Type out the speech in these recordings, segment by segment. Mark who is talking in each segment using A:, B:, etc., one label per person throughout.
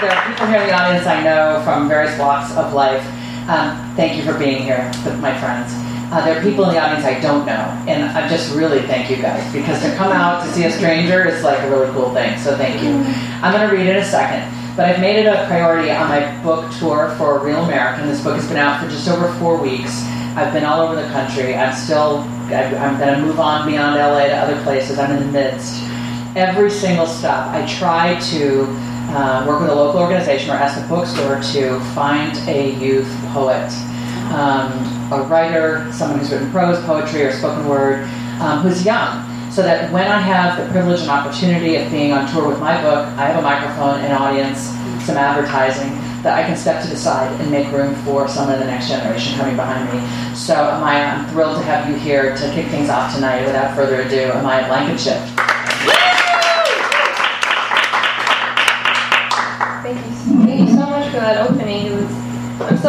A: there are people here in the audience I know from various walks of life. Um, thank you for being here, my friends. Uh, there are people in the audience I don't know, and I just really thank you guys because to come out to see a stranger is like a really cool thing. So thank you. I'm going to read in a second, but I've made it a priority on my book tour for Real American. This book has been out for just over four weeks. I've been all over the country. I'm still, I'm going to move on beyond LA to other places. I'm in the midst. Every single stop, I try to uh, work with a local organization or ask the bookstore to find a youth poet, um, a writer, someone who's written prose, poetry, or spoken word, um, who's young. So that when I have the privilege and opportunity of being on tour with my book, I have a microphone, an audience, some advertising, that I can step to the side and make room for someone of the next generation coming behind me. So, Amaya, I'm thrilled to have you here to kick things off tonight. Without further ado, Amaya Blankenship.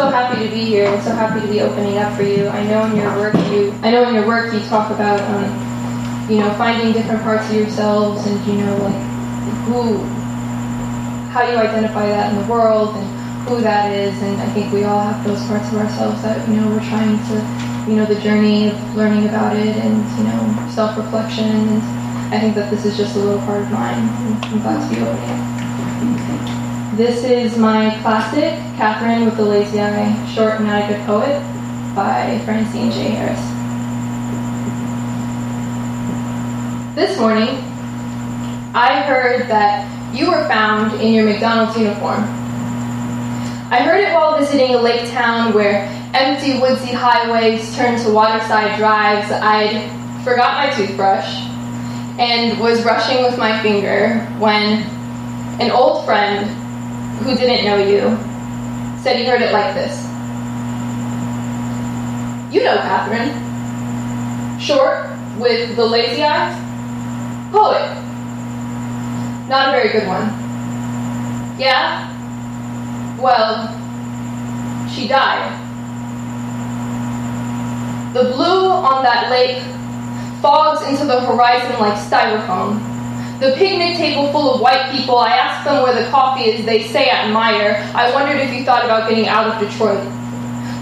B: So happy to be here. I'm so happy to be opening up for you. I know in your work you I know in your work you talk about um, you know finding different parts of yourselves and you know like who how you identify that in the world and who that is, and I think we all have those parts of ourselves that you know we're trying to, you know, the journey of learning about it and you know self-reflection. And I think that this is just a little part of mine. I'm glad to be here. This is my classic, Catherine with the Lazy Eye, short and not a good poet, by Francine J. Harris. This morning, I heard that you were found in your McDonald's uniform. I heard it while visiting a lake town where empty woodsy highways turned to waterside drives. I'd forgot my toothbrush and was brushing with my finger when an old friend who didn't know you said he heard it like this. You know Catherine. Short, with the lazy eye. Poet. Not a very good one. Yeah? Well, she died. The blue on that lake fogs into the horizon like styrofoam. The picnic table full of white people, I asked them where the coffee is, they say at Meijer. I wondered if you thought about getting out of Detroit.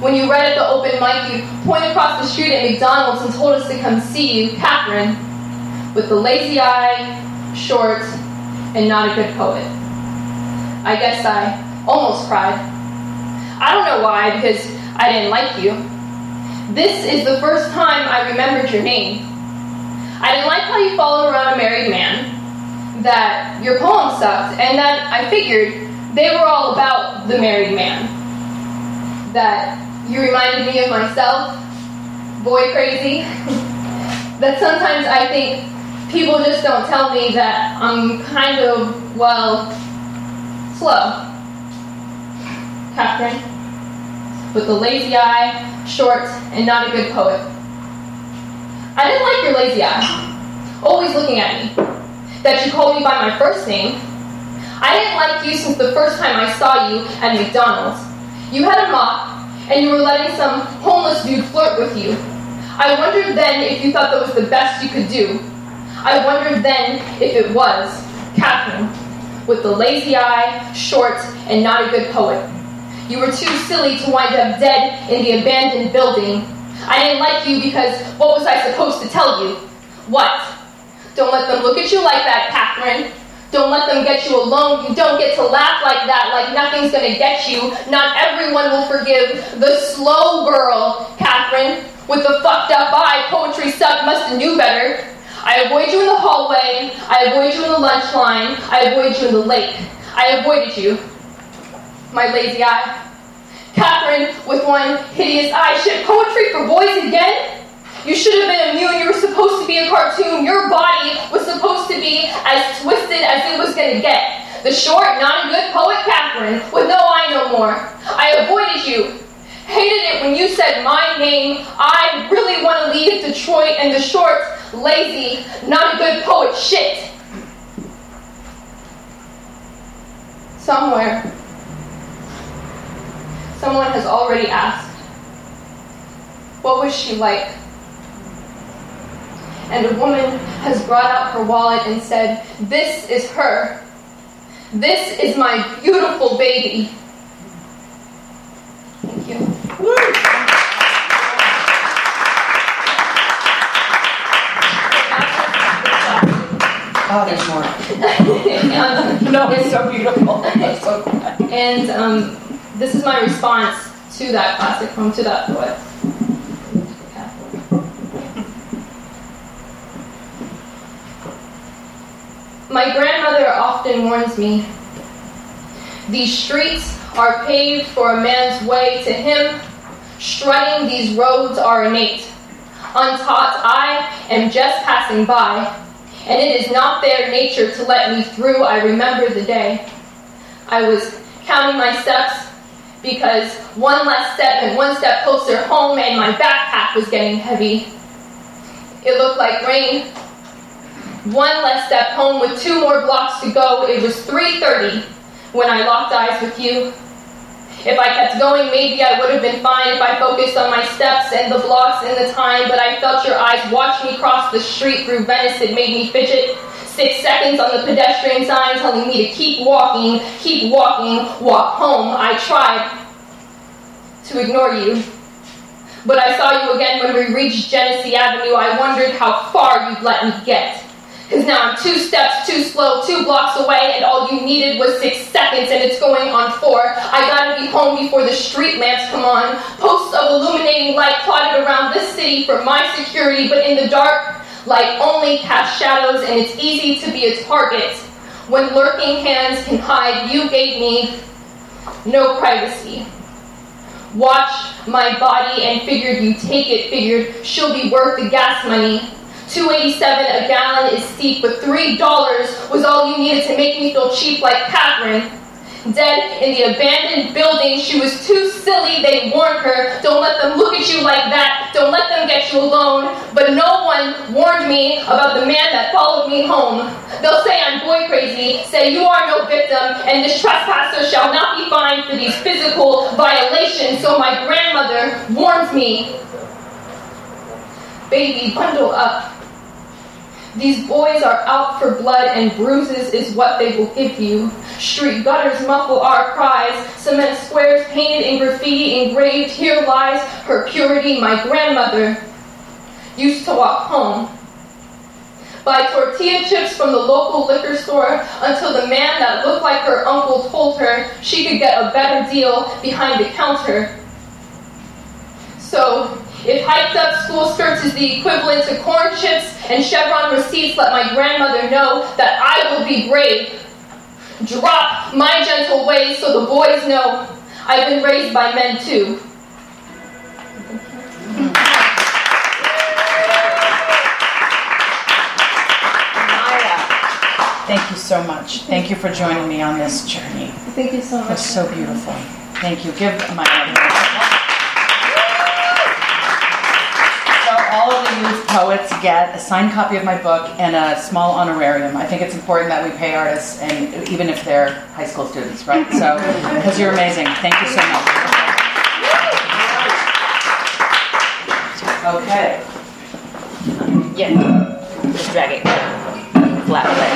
B: When you read at the open mic, you point across the street at McDonald's and told us to come see you, Catherine, with the lazy eye, short, and not a good poet. I guess I almost cried. I don't know why, because I didn't like you. This is the first time I remembered your name. I didn't like how you followed around a married man, that your poem sucked, and that I figured they were all about the married man. That you reminded me of myself, boy crazy. that sometimes I think people just don't tell me that I'm kind of, well, slow. Catherine, with the lazy eye, short, and not a good poet. I didn't like your lazy eye, always looking at me. That you called me by my first name. I didn't like you since the first time I saw you at McDonald's. You had a mop, and you were letting some homeless dude flirt with you. I wondered then if you thought that was the best you could do. I wondered then if it was Catherine, with the lazy eye, short, and not a good poet. You were too silly to wind up dead in the abandoned building. I didn't like you because what was I supposed to tell you? What? Don't let them look at you like that, Catherine. Don't let them get you alone. You don't get to laugh like that, like nothing's gonna get you. Not everyone will forgive the slow girl, Catherine, with the fucked up eye. Poetry sucked, must knew better. I avoid you in the hallway. I avoid you in the lunch line. I avoid you in the lake. I avoided you. My lazy eye. Catherine with one hideous eye. Shit, poetry for boys again? You should have been immune. You were supposed to be a cartoon. Your body was supposed to be as twisted as it was going to get. The short, not a good poet Catherine with no eye no more. I avoided you. Hated it when you said my name. I really want to leave Detroit and the short, lazy, not a good poet shit. Somewhere, someone has already asked, what was she like? And a woman has brought out her wallet and said, This is her. This is my beautiful baby. Thank you. Woo!
C: Oh, there's more.
B: um,
C: No, it's so beautiful. It's so cool.
B: and um, this is my response to that classic poem, to that poet. My grandmother often warns me these streets are paved for a man's way to him. Strutting these roads are innate. Untaught, I am just passing by, and it is not their nature to let me through. I remember the day. I was counting my steps because one less step and one step closer home, and my backpack was getting heavy. It looked like rain. One less step home with two more blocks to go. It was 3:30 when I locked eyes with you. If I kept going, maybe I would have been fine if I focused on my steps and the blocks and the time, but I felt your eyes watch me cross the street through Venice. It made me fidget. Six seconds on the pedestrian sign telling me to keep walking, keep walking, walk home. I tried to ignore you. But I saw you again when we reached Genesee Avenue. I wondered how far you'd let me get. Because now I'm two steps too slow, two blocks away, and all you needed was six seconds, and it's going on four. I gotta be home before the street lamps come on. Posts of illuminating light plotted around this city for my security, but in the dark, light only casts shadows, and it's easy to be a target. When lurking hands can hide, you gave me no privacy. Watch my body and figured you take it, figured she'll be worth the gas money. 287 a gallon is steep, but $3 was all you needed to make me feel cheap like Catherine. Dead in the abandoned building, she was too silly, they warned her. Don't let them look at you like that. Don't let them get you alone. But no one warned me about the man that followed me home. They'll say I'm boy crazy, say you are no victim, and this trespasser shall not be fined for these physical violations. So my grandmother warns me. Baby, bundle up. These boys are out for blood, and bruises is what they will give you. Street gutters muffle our cries. Cement squares painted in graffiti engraved. Here lies her purity. My grandmother used to walk home. Buy tortilla chips from the local liquor store until the man that looked like her uncle told her she could get a better deal behind the counter. So, if hiked up school skirts is the equivalent to corn chips and chevron receipts, let my grandmother know that I will be brave. Drop my gentle ways so the boys know I've been raised by men too.
A: Maya, thank you so much. Thank you for joining me on this journey.
B: Thank you so much.
A: That's so beautiful. Thank you. Give Maya poets get a signed copy of my book and a small honorarium. I think it's important that we pay artists, and even if they're high school students, right? So because you're amazing. Thank you so much. Okay.
D: Yeah. Just drag it flat way.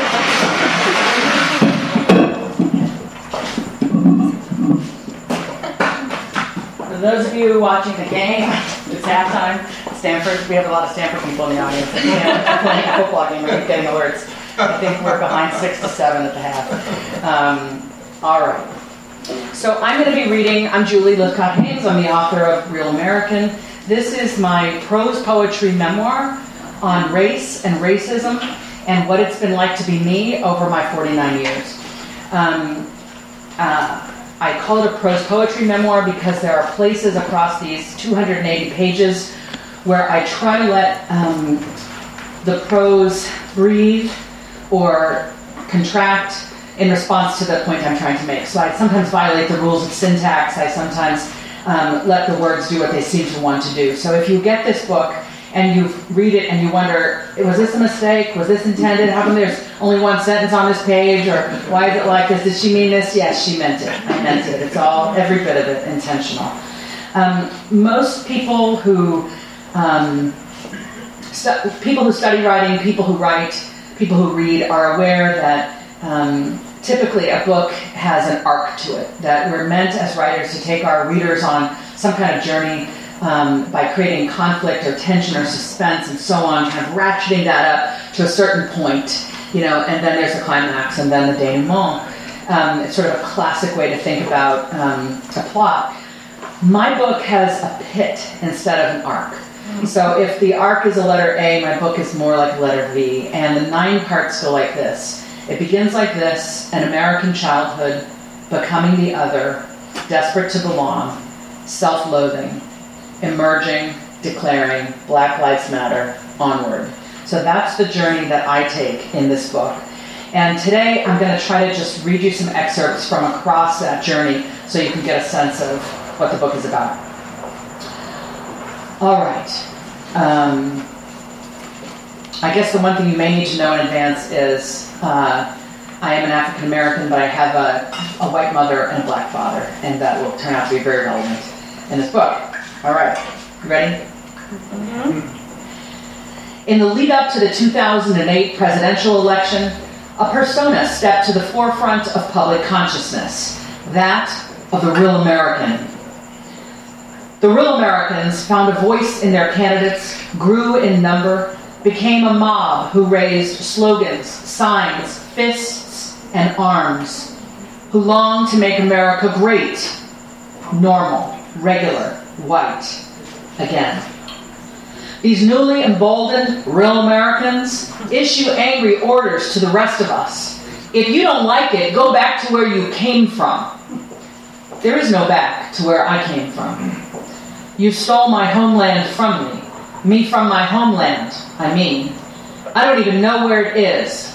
A: For those of you watching the game, it's halftime. Stanford, we have a lot of Stanford people in the audience. And Stanford playing football game. Keep getting alerts. I think we're behind six to seven at the half. Um, all right. So I'm going to be reading. I'm Julie Lythcott-Haims. I'm the author of Real American. This is my prose poetry memoir on race and racism and what it's been like to be me over my 49 years. Um, uh, I call it a prose poetry memoir because there are places across these 280 pages where I try to let um, the prose breathe or contract in response to the point I'm trying to make. So I sometimes violate the rules of syntax. I sometimes um, let the words do what they seem to want to do. So if you get this book and you read it and you wonder, was this a mistake? Was this intended? How come there's only one sentence on this page? Or why is it like this? Did she mean this? Yes, she meant it. I meant it. It's all, every bit of it, intentional. Um, most people who, um, people who study writing, people who write, people who read are aware that um, typically a book has an arc to it that we're meant as writers to take our readers on some kind of journey um, by creating conflict or tension or suspense and so on, kind of ratcheting that up to a certain point, you know, and then there's a climax and then the denouement. Um, it's sort of a classic way to think about um, a plot. My book has a pit instead of an arc. So if the arc is a letter A, my book is more like a letter V, and the nine parts go like this. It begins like this an American childhood, becoming the other, desperate to belong, self loathing, emerging, declaring, Black Lives Matter, onward. So that's the journey that I take in this book. And today I'm going to try to just read you some excerpts from across that journey so you can get a sense of what the book is about. All right. Um, I guess the one thing you may need to know in advance is uh, I am an African American, but I have a, a white mother and a black father, and that will turn out to be very relevant in this book. All right, you ready? In the lead up to the 2008 presidential election, a persona stepped to the forefront of public consciousness that of the real American. The real Americans found a voice in their candidates, grew in number, became a mob who raised slogans, signs, fists, and arms, who longed to make America great, normal, regular, white again. These newly emboldened real Americans issue angry orders to the rest of us. If you don't like it, go back to where you came from. There is no back to where I came from. You stole my homeland from me. Me from my homeland, I mean. I don't even know where it is.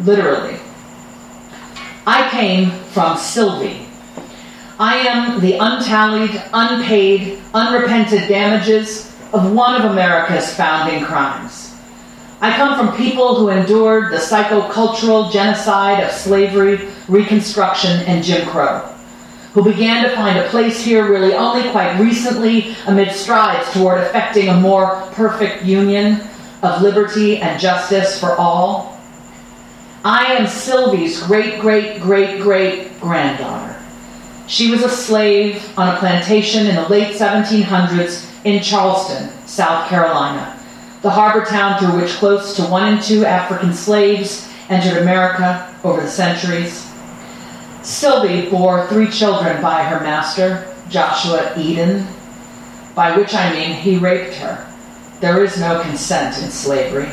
A: Literally. I came from Sylvie. I am the untallied, unpaid, unrepented damages of one of America's founding crimes. I come from people who endured the psychocultural genocide of slavery, Reconstruction, and Jim Crow, who began to find a place here really only quite recently amid strides toward effecting a more perfect union of liberty and justice for all. I am Sylvie's great, great, great, great granddaughter. She was a slave on a plantation in the late 1700s in Charleston, South Carolina, the harbor town through which close to one in two African slaves entered America over the centuries. Sylvie bore three children by her master, Joshua Eden, by which I mean he raped her. There is no consent in slavery.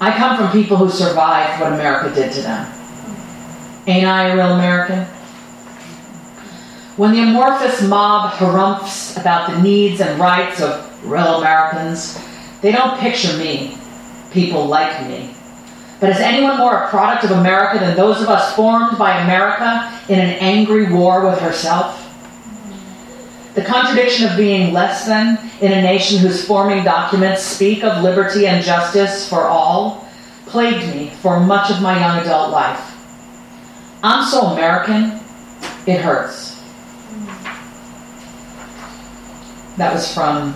A: I come from people who survived what America did to them. Ain't I a real American? When the amorphous mob harumphs about the needs and rights of real Americans, they don't picture me, people like me. But is anyone more a product of America than those of us formed by America in an angry war with herself? The contradiction of being less than in a nation whose forming documents speak of liberty and justice for all plagued me for much of my young adult life. I'm so American, it hurts. That was from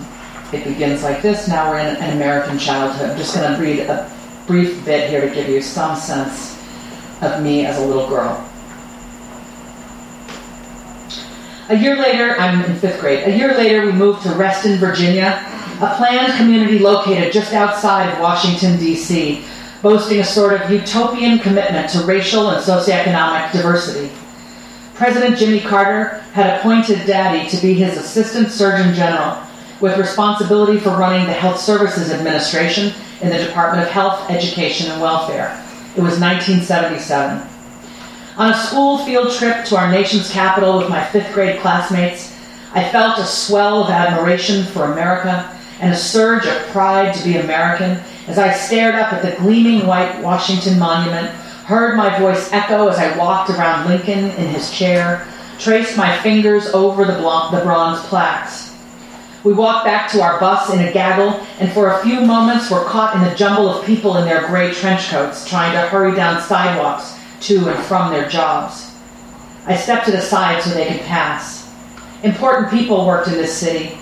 A: It Begins Like This. Now we're in An American Childhood. I'm just going to read a brief bit here to give you some sense of me as a little girl. A year later, I'm in fifth grade. A year later, we moved to Reston, Virginia, a planned community located just outside of Washington, D.C., boasting a sort of utopian commitment to racial and socioeconomic diversity. President Jimmy Carter had appointed Daddy to be his assistant surgeon general, with responsibility for running the Health Services Administration in the Department of Health, Education, and Welfare. It was 1977. On a school field trip to our nation's capital with my fifth grade classmates, I felt a swell of admiration for America and a surge of pride to be American as I stared up at the gleaming white Washington Monument, heard my voice echo as I walked around Lincoln in his chair, traced my fingers over the, the bronze plaques. We walked back to our bus in a gaggle, and for a few moments were caught in the jumble of people in their gray trench coats trying to hurry down sidewalks to and from their jobs. I stepped to the side so they could pass. Important people worked in this city.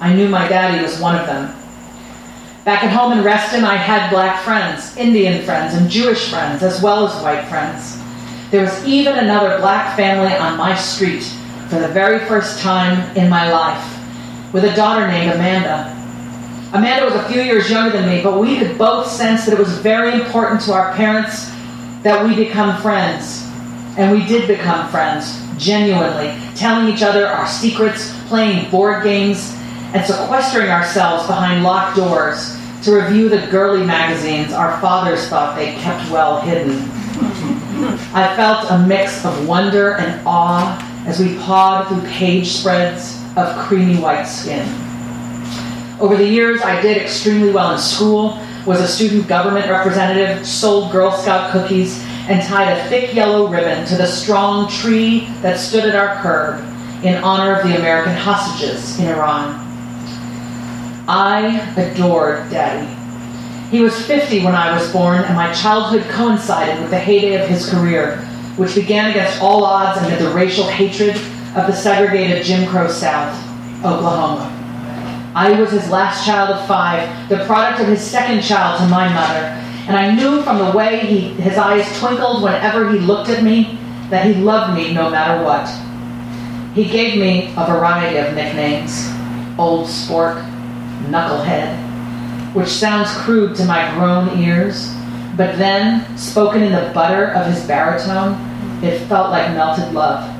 A: I knew my daddy was one of them. Back at home in Reston, I had black friends, Indian friends, and Jewish friends, as well as white friends. There was even another black family on my street for the very first time in my life, with a daughter named Amanda. Amanda was a few years younger than me, but we could both sense that it was very important to our parents that we become friends. And we did become friends, genuinely, telling each other our secrets, playing board games, and sequestering ourselves behind locked doors to review the girly magazines our fathers thought they kept well hidden. I felt a mix of wonder and awe as we pawed through page spreads of creamy white skin. Over the years, I did extremely well in school, was a student government representative, sold Girl Scout cookies, and tied a thick yellow ribbon to the strong tree that stood at our curb in honor of the American hostages in Iran. I adored Daddy. He was 50 when I was born, and my childhood coincided with the heyday of his career, which began against all odds amid the racial hatred of the segregated Jim Crow South, Oklahoma. I was his last child of five, the product of his second child to my mother, and I knew from the way he, his eyes twinkled whenever he looked at me that he loved me no matter what. He gave me a variety of nicknames Old Spork, Knucklehead, which sounds crude to my grown ears, but then, spoken in the butter of his baritone, it felt like melted love.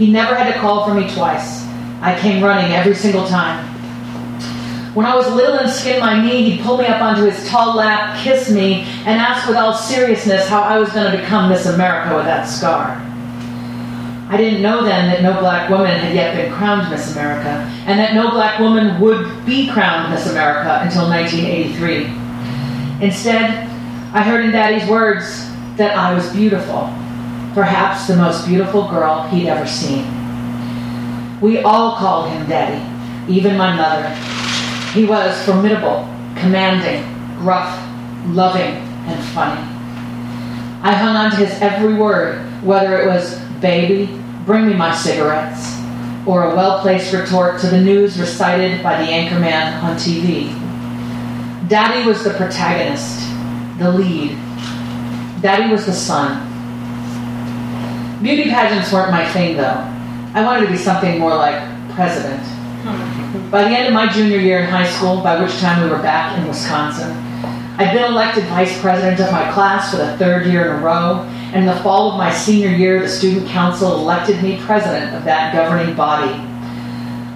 A: He never had to call for me twice. I came running every single time. When I was little and skinned my knee, he'd pull me up onto his tall lap, kiss me, and ask with all seriousness how I was going to become Miss America with that scar. I didn't know then that no black woman had yet been crowned Miss America, and that no black woman would be crowned Miss America until 1983. Instead, I heard in Daddy's words that I was beautiful, perhaps the most beautiful girl he'd ever seen. We all called him Daddy, even my mother, he was formidable, commanding, gruff, loving, and funny. I hung on to his every word, whether it was, baby, bring me my cigarettes, or a well placed retort to the news recited by the anchorman on TV. Daddy was the protagonist, the lead. Daddy was the sun. Beauty pageants weren't my thing, though. I wanted to be something more like president. By the end of my junior year in high school, by which time we were back in Wisconsin, I'd been elected vice president of my class for the third year in a row, and in the fall of my senior year, the student council elected me president of that governing body.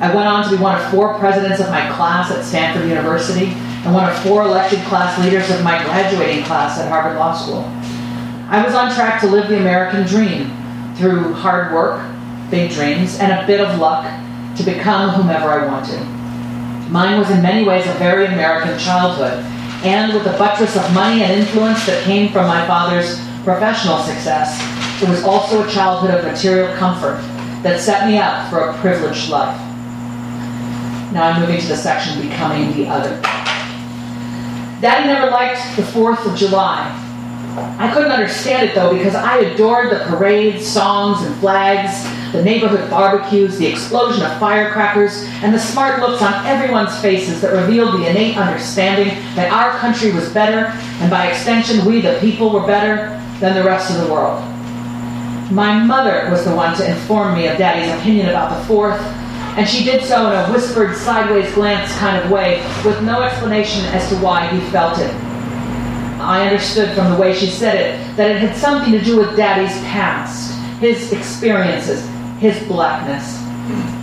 A: I went on to be one of four presidents of my class at Stanford University and one of four elected class leaders of my graduating class at Harvard Law School. I was on track to live the American dream through hard work, big dreams, and a bit of luck to become whomever I wanted. Mine was in many ways a very American childhood, and with the buttress of money and influence that came from my father's professional success, it was also a childhood of material comfort that set me up for a privileged life. Now I'm moving to the section Becoming the Other. Daddy never liked the 4th of July. I couldn't understand it though because I adored the parades, songs, and flags, the neighborhood barbecues, the explosion of firecrackers, and the smart looks on everyone's faces that revealed the innate understanding that our country was better, and by extension, we the people were better than the rest of the world. My mother was the one to inform me of Daddy's opinion about the Fourth, and she did so in a whispered, sideways glance kind of way, with no explanation as to why he felt it. I understood from the way she said it that it had something to do with Daddy's past, his experiences, his blackness.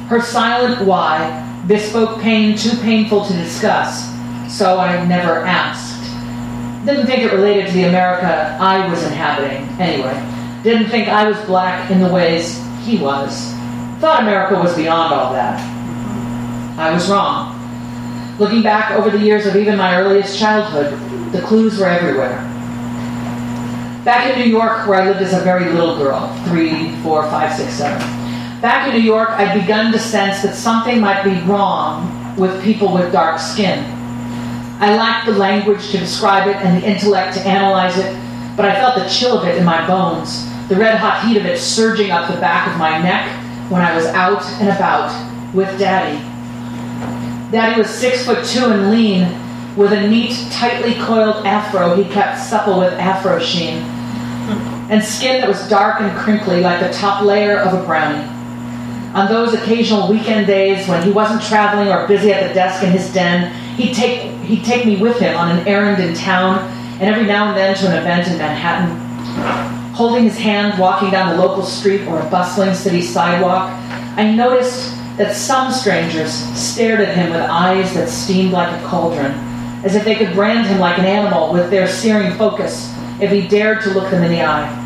A: Her silent why bespoke pain too painful to discuss, so I never asked. Didn't think it related to the America I was inhabiting, anyway. Didn't think I was black in the ways he was. Thought America was beyond all that. I was wrong. Looking back over the years of even my earliest childhood, the clues were everywhere. Back in New York, where I lived as a very little girl, three, four, five, six, seven. Back in New York, I'd begun to sense that something might be wrong with people with dark skin. I lacked the language to describe it and the intellect to analyze it, but I felt the chill of it in my bones, the red hot heat of it surging up the back of my neck when I was out and about with Daddy. Daddy was six foot two and lean, With a neat, tightly coiled afro he kept supple with afro sheen, and skin that was dark and crinkly like the top layer of a brownie. On those occasional weekend days when he wasn't traveling or busy at the desk in his den, he'd take, he'd take me with him on an errand in town and every now and then to an event in Manhattan. Holding his hand walking down the local street or a bustling city sidewalk, I noticed that some strangers stared at him with eyes that steamed like a cauldron, as if they could brand him like an animal with their searing focus if he dared to look them in the eye.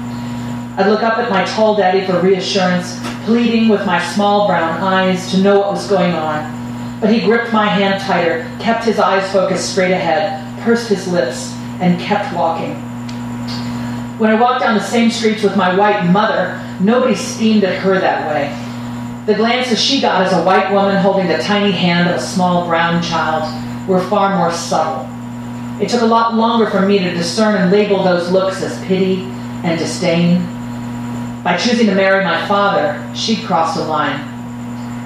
A: I'd look up at my tall daddy for reassurance, pleading with my small brown eyes to know what was going on. But he gripped my hand tighter, kept his eyes focused straight ahead, pursed his lips, and kept walking. When I walked down the same streets with my white mother, nobody steamed at her that way. The glances she got as a white woman holding the tiny hand of a small brown child were far more subtle. It took a lot longer for me to discern and label those looks as pity and disdain by choosing to marry my father, she crossed a line.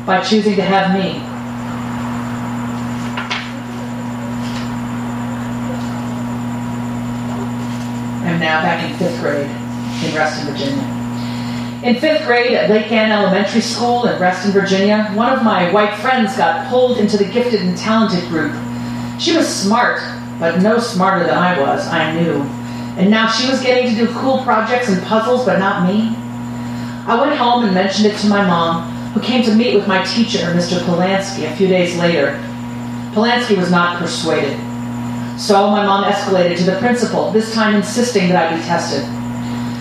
A: By choosing to have me, I'm now back in fifth grade in Reston, Virginia. In fifth grade at Lake Anne Elementary School in Reston, Virginia, one of my white friends got pulled into the gifted and talented group. She was smart, but no smarter than I was, I knew. And now she was getting to do cool projects and puzzles, but not me. I went home and mentioned it to my mom, who came to meet with my teacher, Mr. Polanski, a few days later. Polanski was not persuaded. So my mom escalated to the principal, this time insisting that I be tested.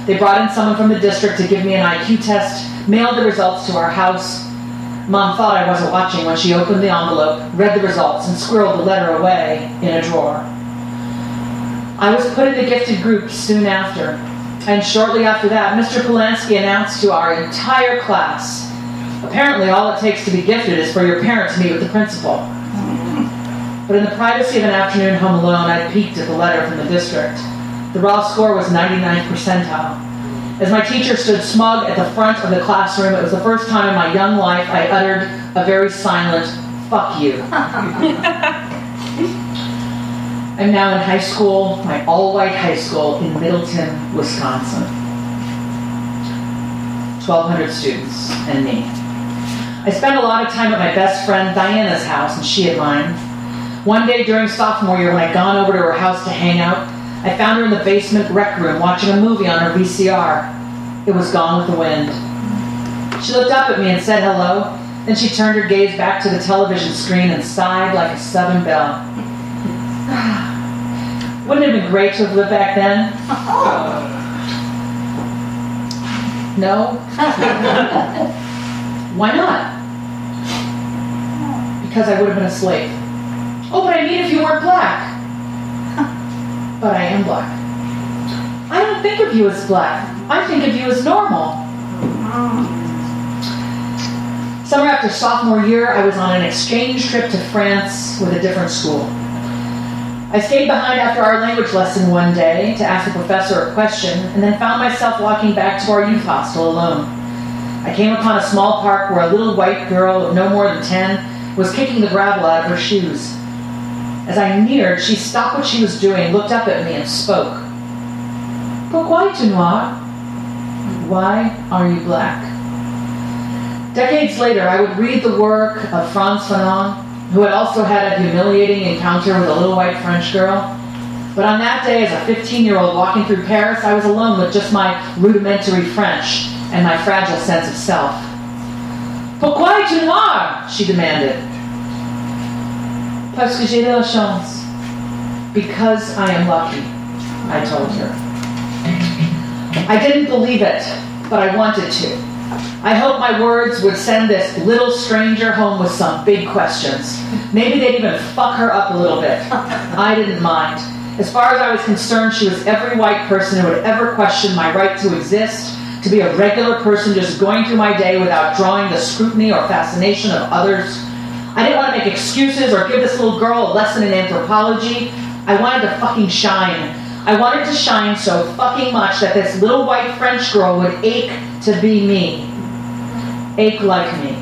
A: They brought in someone from the district to give me an IQ test, mailed the results to our house. Mom thought I wasn't watching when she opened the envelope, read the results, and squirreled the letter away in a drawer. I was put in the gifted group soon after, and shortly after that, Mr. Polanski announced to our entire class apparently, all it takes to be gifted is for your parents to meet with the principal. But in the privacy of an afternoon home alone, I peeked at the letter from the district. The raw score was 99 percentile. As my teacher stood smug at the front of the classroom, it was the first time in my young life I uttered a very silent, fuck you. I'm now in high school, my all white high school in Middleton, Wisconsin. 1,200 students and me. I spent a lot of time at my best friend Diana's house and she at mine. One day during sophomore year, when I'd gone over to her house to hang out, I found her in the basement rec room watching a movie on her VCR. It was Gone with the Wind. She looked up at me and said hello, then she turned her gaze back to the television screen and sighed like a southern belle. Wouldn't it have been great to have lived back then? No? Why not? Because I would have been a slave. Oh, but I mean if you weren't black. But I am black. I don't think of you as black. I think of you as normal. Summer after sophomore year, I was on an exchange trip to France with a different school. I stayed behind after our language lesson one day to ask the professor a question, and then found myself walking back to our youth hostel alone. I came upon a small park where a little white girl of no more than ten was kicking the gravel out of her shoes. As I neared, she stopped what she was doing, looked up at me, and spoke. Pourquoi tu noir? Why are you black? Decades later, I would read the work of Frantz Fanon, who had also had a humiliating encounter with a little white French girl. But on that day, as a 15 year old walking through Paris, I was alone with just my rudimentary French and my fragile sense of self. Pourquoi es-tu noir? she demanded. Parce que j'ai de la chance. Because I am lucky, I told her. I didn't believe it, but I wanted to. I hope my words would send this little stranger home with some big questions. Maybe they'd even fuck her up a little bit. I didn't mind. As far as I was concerned, she was every white person who would ever question my right to exist, to be a regular person just going through my day without drawing the scrutiny or fascination of others. I didn't want to make excuses or give this little girl a lesson in anthropology. I wanted to fucking shine. I wanted to shine so fucking much that this little white French girl would ache to be me. Ache like me.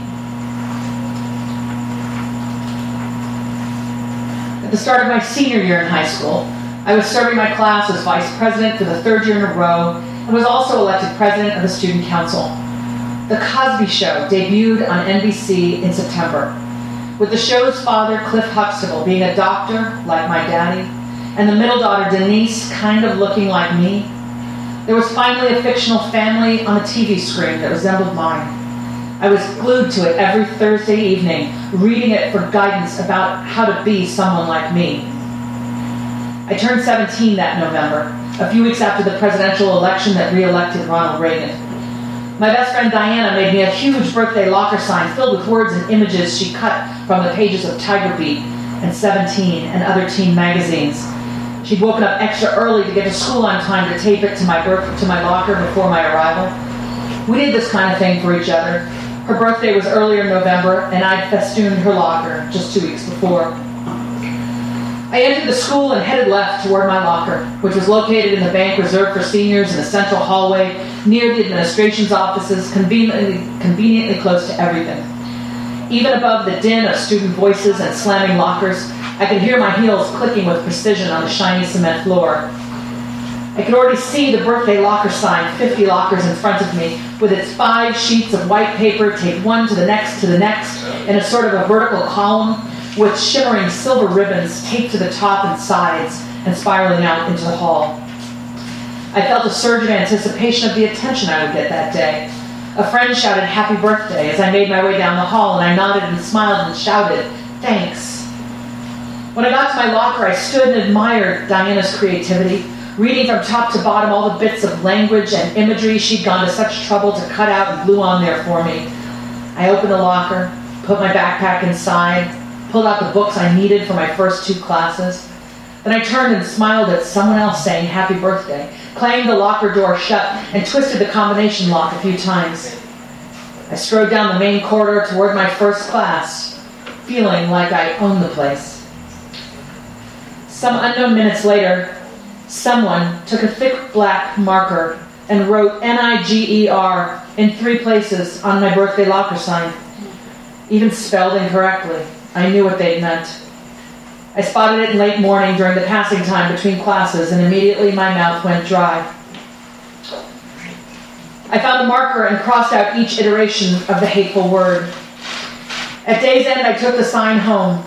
A: At the start of my senior year in high school, I was serving my class as vice president for the third year in a row and was also elected president of the student council. The Cosby Show debuted on NBC in September, with the show's father, Cliff Huxtable, being a doctor like my daddy, and the middle daughter, Denise, kind of looking like me. There was finally a fictional family on the TV screen that resembled mine. I was glued to it every Thursday evening, reading it for guidance about how to be someone like me. I turned 17 that November, a few weeks after the presidential election that re elected Ronald Reagan. My best friend Diana made me a huge birthday locker sign filled with words and images she cut from the pages of Tiger Beat and 17 and other teen magazines. She'd woken up extra early to get to school on time to tape it to my birth, to my locker before my arrival. We did this kind of thing for each other. Her birthday was earlier in November, and I'd festooned her locker just two weeks before. I entered the school and headed left toward my locker, which was located in the bank reserved for seniors in a central hallway near the administration's offices, conveniently, conveniently close to everything. Even above the din of student voices and slamming lockers, I could hear my heels clicking with precision on the shiny cement floor. I could already see the birthday locker sign, 50 lockers in front of me, with its five sheets of white paper taped one to the next to the next in a sort of a vertical column with shimmering silver ribbons taped to the top and sides and spiraling out into the hall. I felt a surge of anticipation of the attention I would get that day. A friend shouted happy birthday as I made my way down the hall, and I nodded and smiled and shouted, thanks. When I got to my locker, I stood and admired Diana's creativity, reading from top to bottom all the bits of language and imagery she'd gone to such trouble to cut out and glue on there for me. I opened the locker, put my backpack inside, pulled out the books I needed for my first two classes. Then I turned and smiled at someone else saying happy birthday, clanged the locker door shut, and twisted the combination lock a few times. I strode down the main corridor toward my first class, feeling like I owned the place. Some unknown minutes later, someone took a thick black marker and wrote N I G E R in three places on my birthday locker sign, even spelled incorrectly. I knew what they'd meant. I spotted it in late morning during the passing time between classes, and immediately my mouth went dry. I found a marker and crossed out each iteration of the hateful word. At day's end, I took the sign home.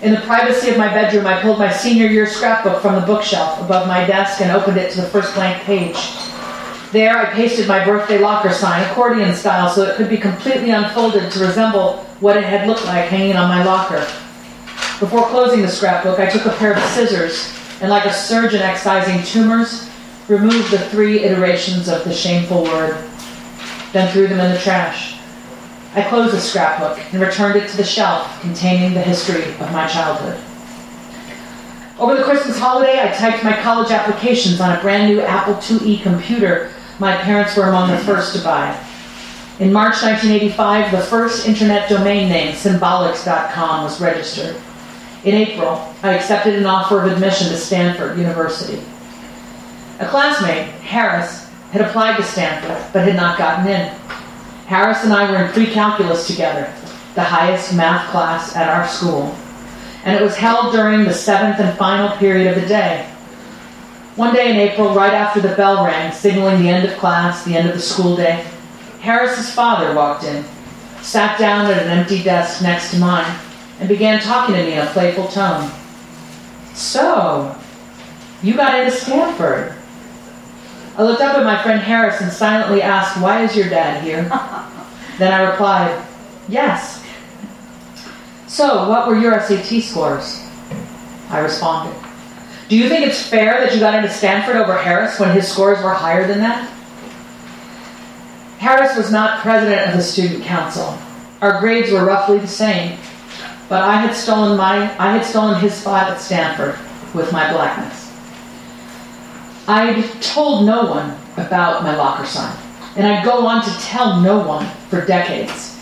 A: In the privacy of my bedroom, I pulled my senior year scrapbook from the bookshelf above my desk and opened it to the first blank page. There, I pasted my birthday locker sign, accordion style, so it could be completely unfolded to resemble what it had looked like hanging on my locker. Before closing the scrapbook, I took a pair of scissors and, like a surgeon excising tumors, removed the three iterations of the shameful word, then threw them in the trash. I closed the scrapbook and returned it to the shelf containing the history of my childhood. Over the Christmas holiday, I typed my college applications on a brand new Apple IIe computer my parents were among the first to buy. In March 1985, the first internet domain name, symbolics.com, was registered. In April, I accepted an offer of admission to Stanford University. A classmate, Harris, had applied to Stanford but had not gotten in. Harris and I were in pre calculus together, the highest math class at our school, and it was held during the seventh and final period of the day. One day in April, right after the bell rang, signaling the end of class, the end of the school day, Harris's father walked in, sat down at an empty desk next to mine, and began talking to me in a playful tone. So, you got into Stanford. I looked up at my friend Harris and silently asked, Why is your dad here? then I replied, Yes. So, what were your SAT scores? I responded, Do you think it's fair that you got into Stanford over Harris when his scores were higher than that? Harris was not president of the student council. Our grades were roughly the same, but I had stolen my I had stolen his spot at Stanford with my blackness. I'd told no one about my locker sign, and I'd go on to tell no one for decades.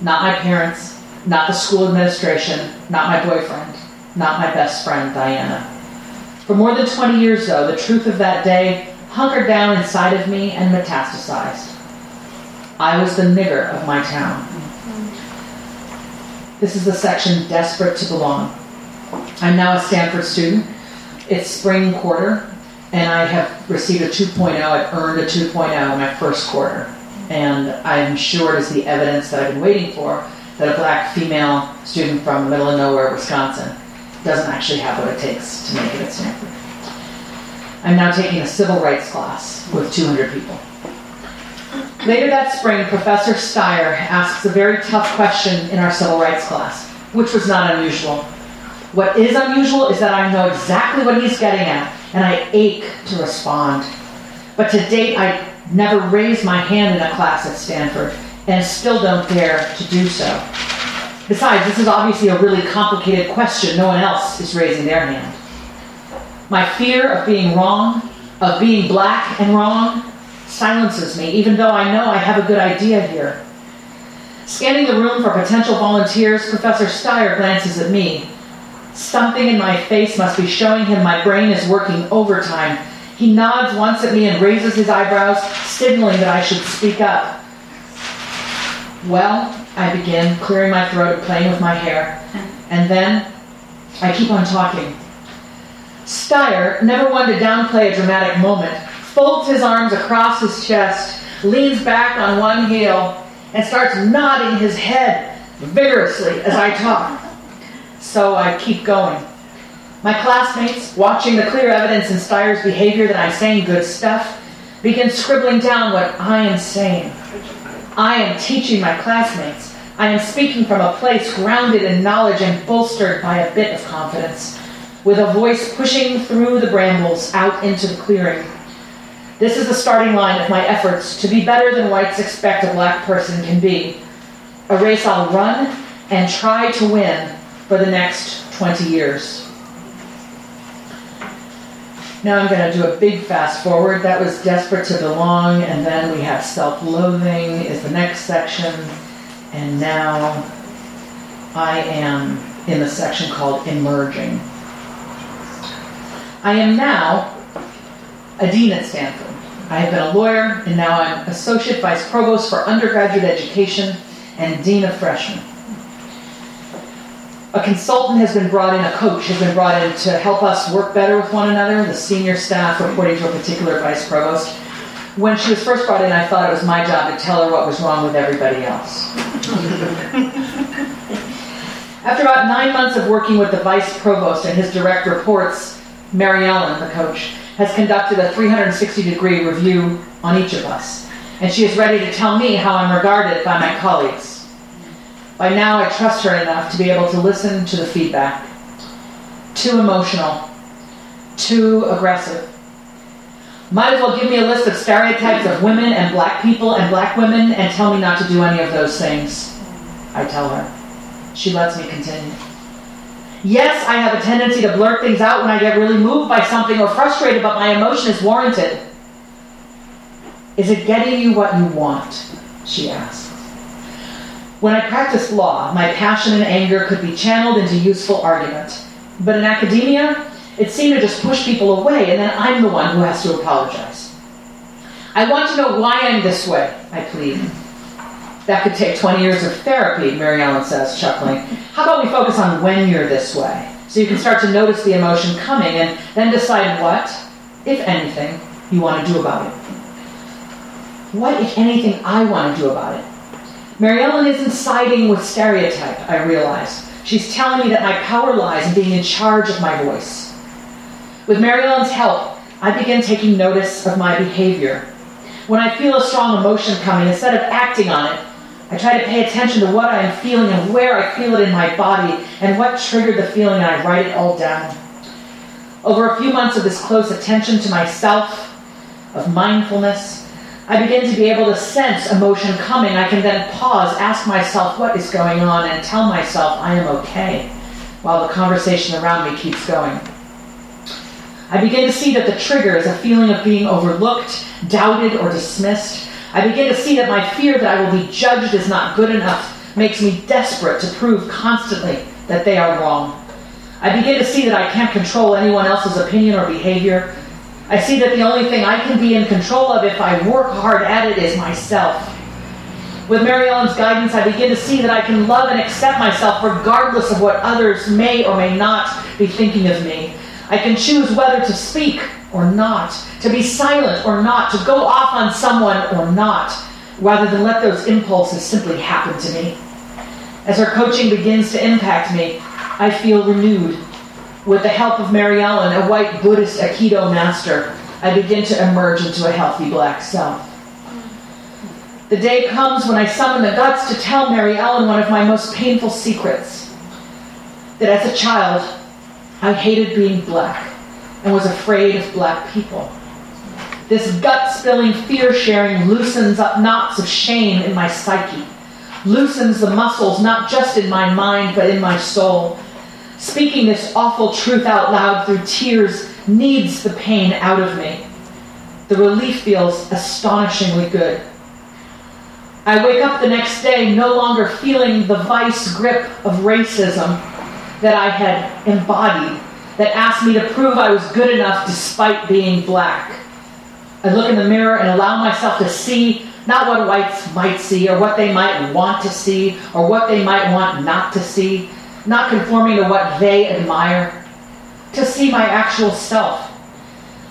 A: Not my parents, not the school administration, not my boyfriend, not my best friend, Diana. For more than 20 years, though, the truth of that day hunkered down inside of me and metastasized. I was the nigger of my town. This is the section desperate to belong. I'm now a Stanford student. It's spring quarter, and I have received a 2.0. I've earned a 2.0 in my first quarter. And I'm sure it is the evidence that I've been waiting for that a black female student from the middle of nowhere, Wisconsin, doesn't actually have what it takes to make it at Stanford. I'm now taking a civil rights class with 200 people. Later that spring, Professor Steyer asks a very tough question in our civil rights class, which was not unusual. What is unusual is that I know exactly what he's getting at, and I ache to respond. But to date, I never raised my hand in a class at Stanford, and still don't dare to do so. Besides, this is obviously a really complicated question. No one else is raising their hand. My fear of being wrong, of being black and wrong, silences me, even though I know I have a good idea here. Scanning the room for potential volunteers, Professor Steyer glances at me. Something in my face must be showing him my brain is working overtime. He nods once at me and raises his eyebrows, signaling that I should speak up. Well, I begin, clearing my throat and playing with my hair. And then I keep on talking. Steyer, never one to downplay a dramatic moment, folds his arms across his chest, leans back on one heel, and starts nodding his head vigorously as I talk. So I keep going. My classmates, watching the clear evidence in Steyer's behavior that I'm saying good stuff, begin scribbling down what I am saying. I am teaching my classmates. I am speaking from a place grounded in knowledge and bolstered by a bit of confidence, with a voice pushing through the brambles out into the clearing. This is the starting line of my efforts to be better than whites expect a black person can be. A race I'll run and try to win for the next 20 years. Now I'm going to do a big fast forward. That was desperate to belong, and then we have self loathing, is the next section, and now I am in the section called emerging. I am now a dean at Stanford. I have been a lawyer, and now I'm associate vice provost for undergraduate education and dean of freshmen. A consultant has been brought in, a coach has been brought in to help us work better with one another, the senior staff reporting to a particular vice provost. When she was first brought in, I thought it was my job to tell her what was wrong with everybody else. After about nine months of working with the vice provost and his direct reports, Mary Ellen, the coach, has conducted a 360 degree review on each of us, and she is ready to tell me how I'm regarded by my colleagues. By now, I trust her enough to be able to listen to the feedback. Too emotional, too aggressive. Might as well give me a list of stereotypes of women and black people and black women and tell me not to do any of those things. I tell her. She lets me continue. Yes, I have a tendency to blurt things out when I get really moved by something or frustrated, but my emotion is warranted. Is it getting you what you want? She asks. When I practiced law, my passion and anger could be channeled into useful argument. But in academia, it seemed to just push people away, and then I'm the one who has to apologize. I want to know why I'm this way, I plead. That could take 20 years of therapy, Mary Ellen says, chuckling. How about we focus on when you're this way? So you can start to notice the emotion coming and then decide what, if anything, you want to do about it. What, if anything, I want to do about it? Mary Ellen isn't siding with stereotype, I realize. She's telling me that my power lies in being in charge of my voice. With Mary Ellen's help, I begin taking notice of my behavior. When I feel a strong emotion coming, instead of acting on it, I try to pay attention to what I am feeling and where I feel it in my body and what triggered the feeling, and I write it all down. Over a few months of this close attention to myself, of mindfulness, I begin to be able to sense emotion coming. I can then pause, ask myself what is going on, and tell myself I am okay while the conversation around me keeps going. I begin to see that the trigger is a feeling of being overlooked, doubted, or dismissed. I begin to see that my fear that I will be judged as not good enough makes me desperate to prove constantly that they are wrong. I begin to see that I can't control anyone else's opinion or behavior, I see that the only thing I can be in control of if I work hard at it is myself. With Mary Ellen's guidance, I begin to see that I can love and accept myself regardless of what others may or may not be thinking of me. I can choose whether to speak or not, to be silent or not, to go off on someone or not, rather than let those impulses simply happen to me. As her coaching begins to impact me, I feel renewed. With the help of Mary Ellen, a white Buddhist Aikido master, I begin to emerge into a healthy black self. The day comes when I summon the guts to tell Mary Ellen one of my most painful secrets. That as a child, I hated being black and was afraid of black people. This gut spilling, fear sharing loosens up knots of shame in my psyche, loosens the muscles not just in my mind but in my soul. Speaking this awful truth out loud through tears kneads the pain out of me. The relief feels astonishingly good. I wake up the next day no longer feeling the vice grip of racism that I had embodied, that asked me to prove I was good enough despite being black. I look in the mirror and allow myself to see not what whites might see or what they might want to see or what they might want not to see, not conforming to what they admire, to see my actual self,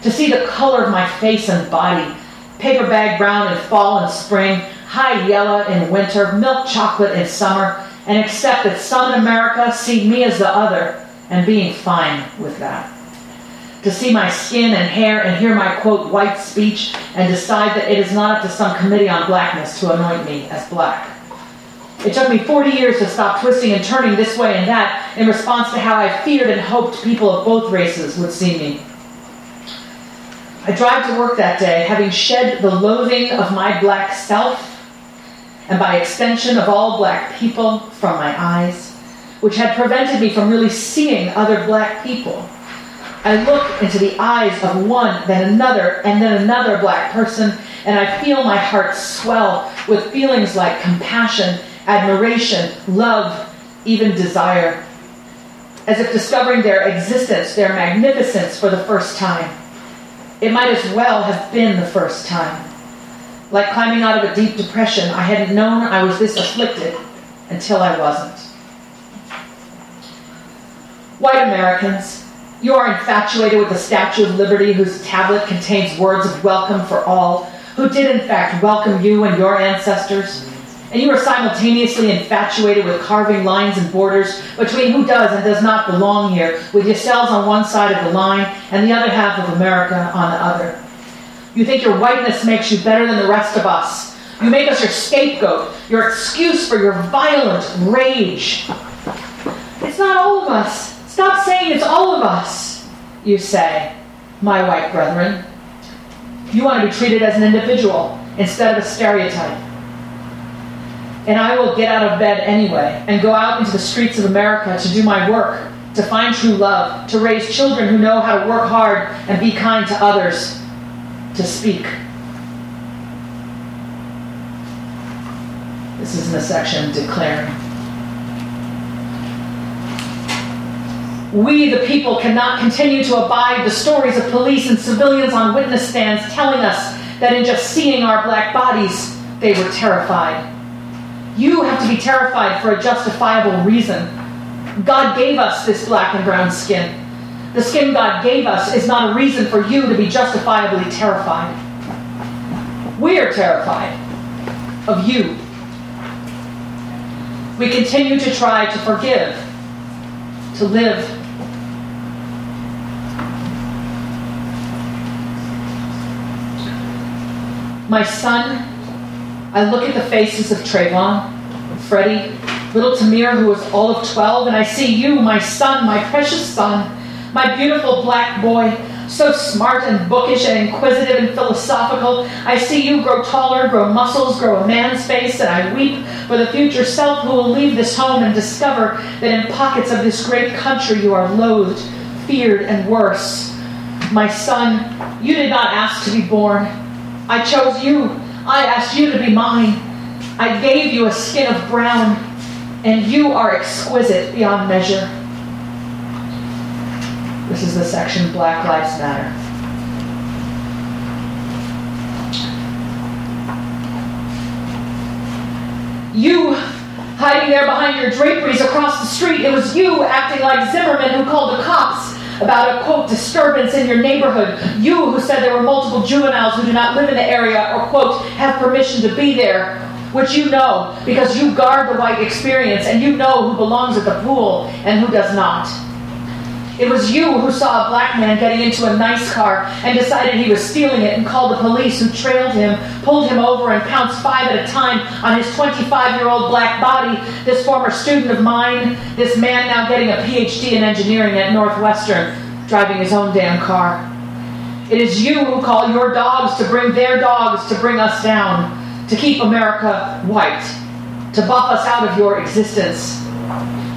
A: to see the color of my face and body, paper bag brown in fall and spring, high yellow in winter, milk chocolate in summer, and accept that some in America see me as the other and being fine with that. To see my skin and hair and hear my quote white speech and decide that it is not up to some committee on blackness to anoint me as black. It took me 40 years to stop twisting and turning this way and that in response to how I feared and hoped people of both races would see me. I drive to work that day having shed the loathing of my black self and by extension of all black people from my eyes, which had prevented me from really seeing other black people. I look into the eyes of one, then another, and then another black person, and I feel my heart swell with feelings like compassion, admiration, love, even desire, as if discovering their existence, their magnificence for the first time. It might as well have been the first time. Like climbing out of a deep depression, I hadn't known I was this afflicted until I wasn't. White Americans, you are infatuated with the Statue of Liberty whose tablet contains words of welcome for all, who did in fact welcome you and your ancestors. And you are simultaneously infatuated with carving lines and borders between who does and does not belong here, with yourselves on one side of the line and the other half of America on the other. You think your whiteness makes you better than the rest of us. You make us your scapegoat, your excuse for your violent rage. It's not all of us. Stop saying it's all of us, you say, my white brethren. You want to be treated as an individual instead of a stereotype. And I will get out of bed anyway and go out into the streets of America to do my work, to find true love, to raise children who know how to work hard and be kind to others to speak. This is in the section declaring. We, the people, cannot continue to abide the stories of police and civilians on witness stands telling us that in just seeing our black bodies, they were terrified. You have to be terrified for a justifiable reason. God gave us this black and brown skin. The skin God gave us is not a reason for you to be justifiably terrified. We are terrified of you. We continue to try to forgive, to live. My son, I look at the faces of Trayvon, Freddie, little Tamir, who was all of 12, and I see you, my son, my precious son my beautiful black boy, so smart and bookish and inquisitive and philosophical. I see you grow taller, grow muscles, grow a man's face, and I weep for the future self who will leave this home and discover that in pockets of this great country you are loathed, feared, and worse. My son, you did not ask to be born. I chose you. I asked you to be mine. I gave you a skin of brown, and you are exquisite beyond measure. This is the section Black Lives Matter. You hiding there behind your draperies across the street. It was you acting like Zimmerman who called the cops about a quote disturbance in your neighborhood. You who said there were multiple juveniles who do not live in the area or quote have permission to be there. Which you know because you guard the white experience and you know who belongs at the pool and who does not. It was you who saw a black man getting into a nice car and decided he was stealing it and called the police who trailed him, pulled him over, and pounced five at a time on his 25 year old black body. This former student of mine, this man now getting a PhD in engineering at Northwestern, driving his own damn car. It is you who call your dogs to bring their dogs to bring us down, to keep America white, to buff us out of your existence.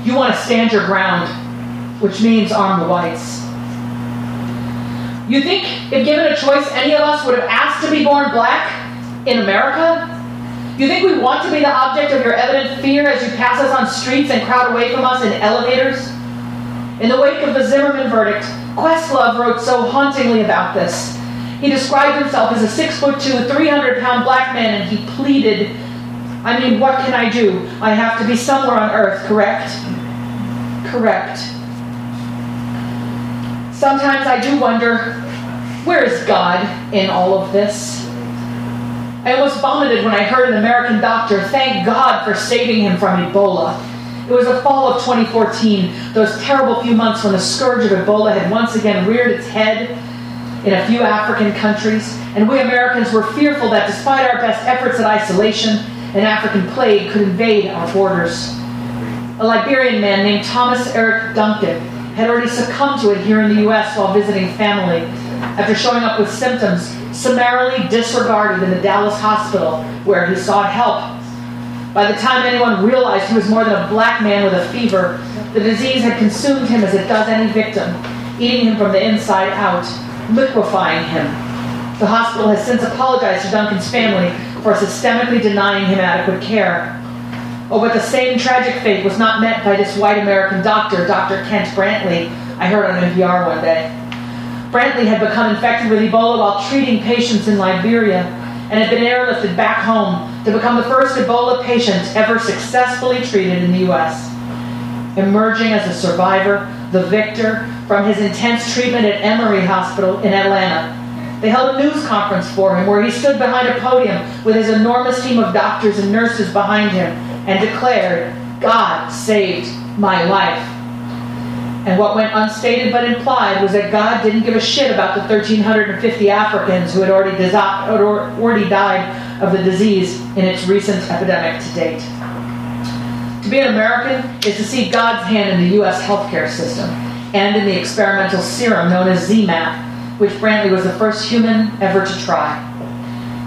A: You want to stand your ground which means arm the whites. You think if given a choice, any of us would have asked to be born black in America? You think we want to be the object of your evident fear as you pass us on streets and crowd away from us in elevators? In the wake of the Zimmerman verdict, Questlove wrote so hauntingly about this. He described himself as a six foot two, 300 pound black man, and he pleaded, I mean, what can I do? I have to be somewhere on earth, correct? Correct. Sometimes I do wonder where is God in all of this? I almost vomited when I heard an American doctor thank God for saving him from Ebola. It was the fall of 2014, those terrible few months when the scourge of Ebola had once again reared its head in a few African countries, and we Americans were fearful that despite our best efforts at isolation, an African plague could invade our borders. A Liberian man named Thomas Eric Duncan had already succumbed to it here in the US while visiting family after showing up with symptoms summarily disregarded in the Dallas hospital where he sought help. By the time anyone realized he was more than a black man with a fever, the disease had consumed him as it does any victim, eating him from the inside out, liquefying him. The hospital has since apologized to Duncan's family for systemically denying him adequate care. Oh, but the same tragic fate was not met by this white American doctor, Dr. Kent Brantly, I heard on NPR one day. Brantly had become infected with Ebola while treating patients in Liberia and had been airlifted back home to become the first Ebola patient ever successfully treated in the U.S. Emerging as a survivor, the victor, from his intense treatment at Emory Hospital in Atlanta, they held a news conference for him where he stood behind a podium with his enormous team of doctors and nurses behind him and declared, God saved my life. And what went unstated but implied was that God didn't give a shit about the 1,350 Africans who had already, already died of the disease in its recent epidemic to date. To be an American is to see God's hand in the U.S. healthcare system and in the experimental serum known as ZMapp, which Brantly was the first human ever to try.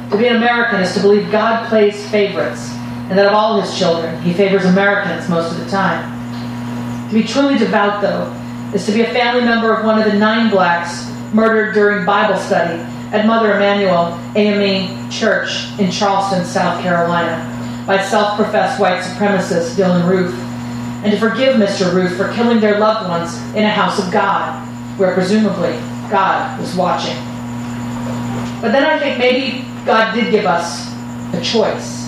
A: To be an American is to believe God plays favorites, and that of all his children, he favors Americans most of the time. To be truly devout, though, is to be a family member of one of the nine blacks murdered during Bible study at Mother Emanuel AME Church in Charleston, South Carolina, by self professed white supremacist Dylann Roof, and to forgive Mr. Roof for killing their loved ones in a house of God, where presumably God was watching. But then I think maybe God did give us a choice.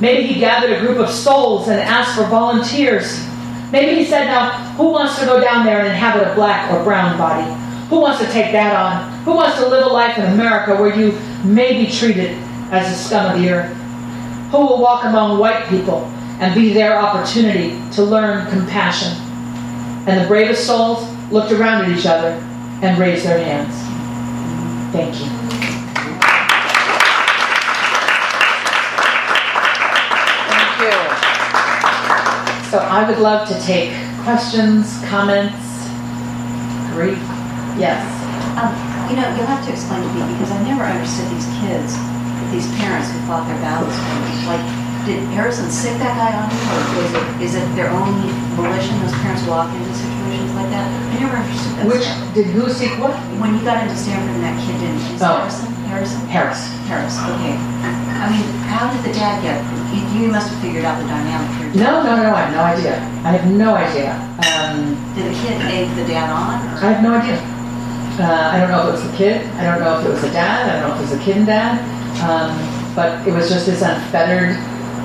A: Maybe He gathered a group of souls and asked for volunteers. Maybe He said, Now, who wants to go down there and inhabit a black or brown body? Who wants to take that on? Who wants to live a life in America where you may be treated as the scum of the earth? Who will walk among white people and be their opportunity to learn compassion? And the bravest souls looked around at each other and raised their hands. Thank you.
E: So I would love to take questions, comments, grief. Yes.
F: Um, you know, you'll have to explain to me because I never understood these kids, these parents who fought their battles for them. Like, did Harrison sic that guy on him, or is it is it their own volition? Those parents walk into situations like that. I never understood that.
E: Which
F: stuff.
E: did who seek what?
F: When you got into Stanford and that kid didn't, is
E: Oh.
F: Harrison? Harrison?
E: Harris.
F: Harris. Okay. I mean, how did the dad get? You, you must have figured out the dynamic here.
E: No, no, no. I have no idea. I have no idea. Um,
F: Did the kid egg the dad on? Or?
E: I have no idea. Uh, I don't know if it was the kid. I don't know if it was the dad. I don't know if it was the kid and dad. Um, but it was just this unfettered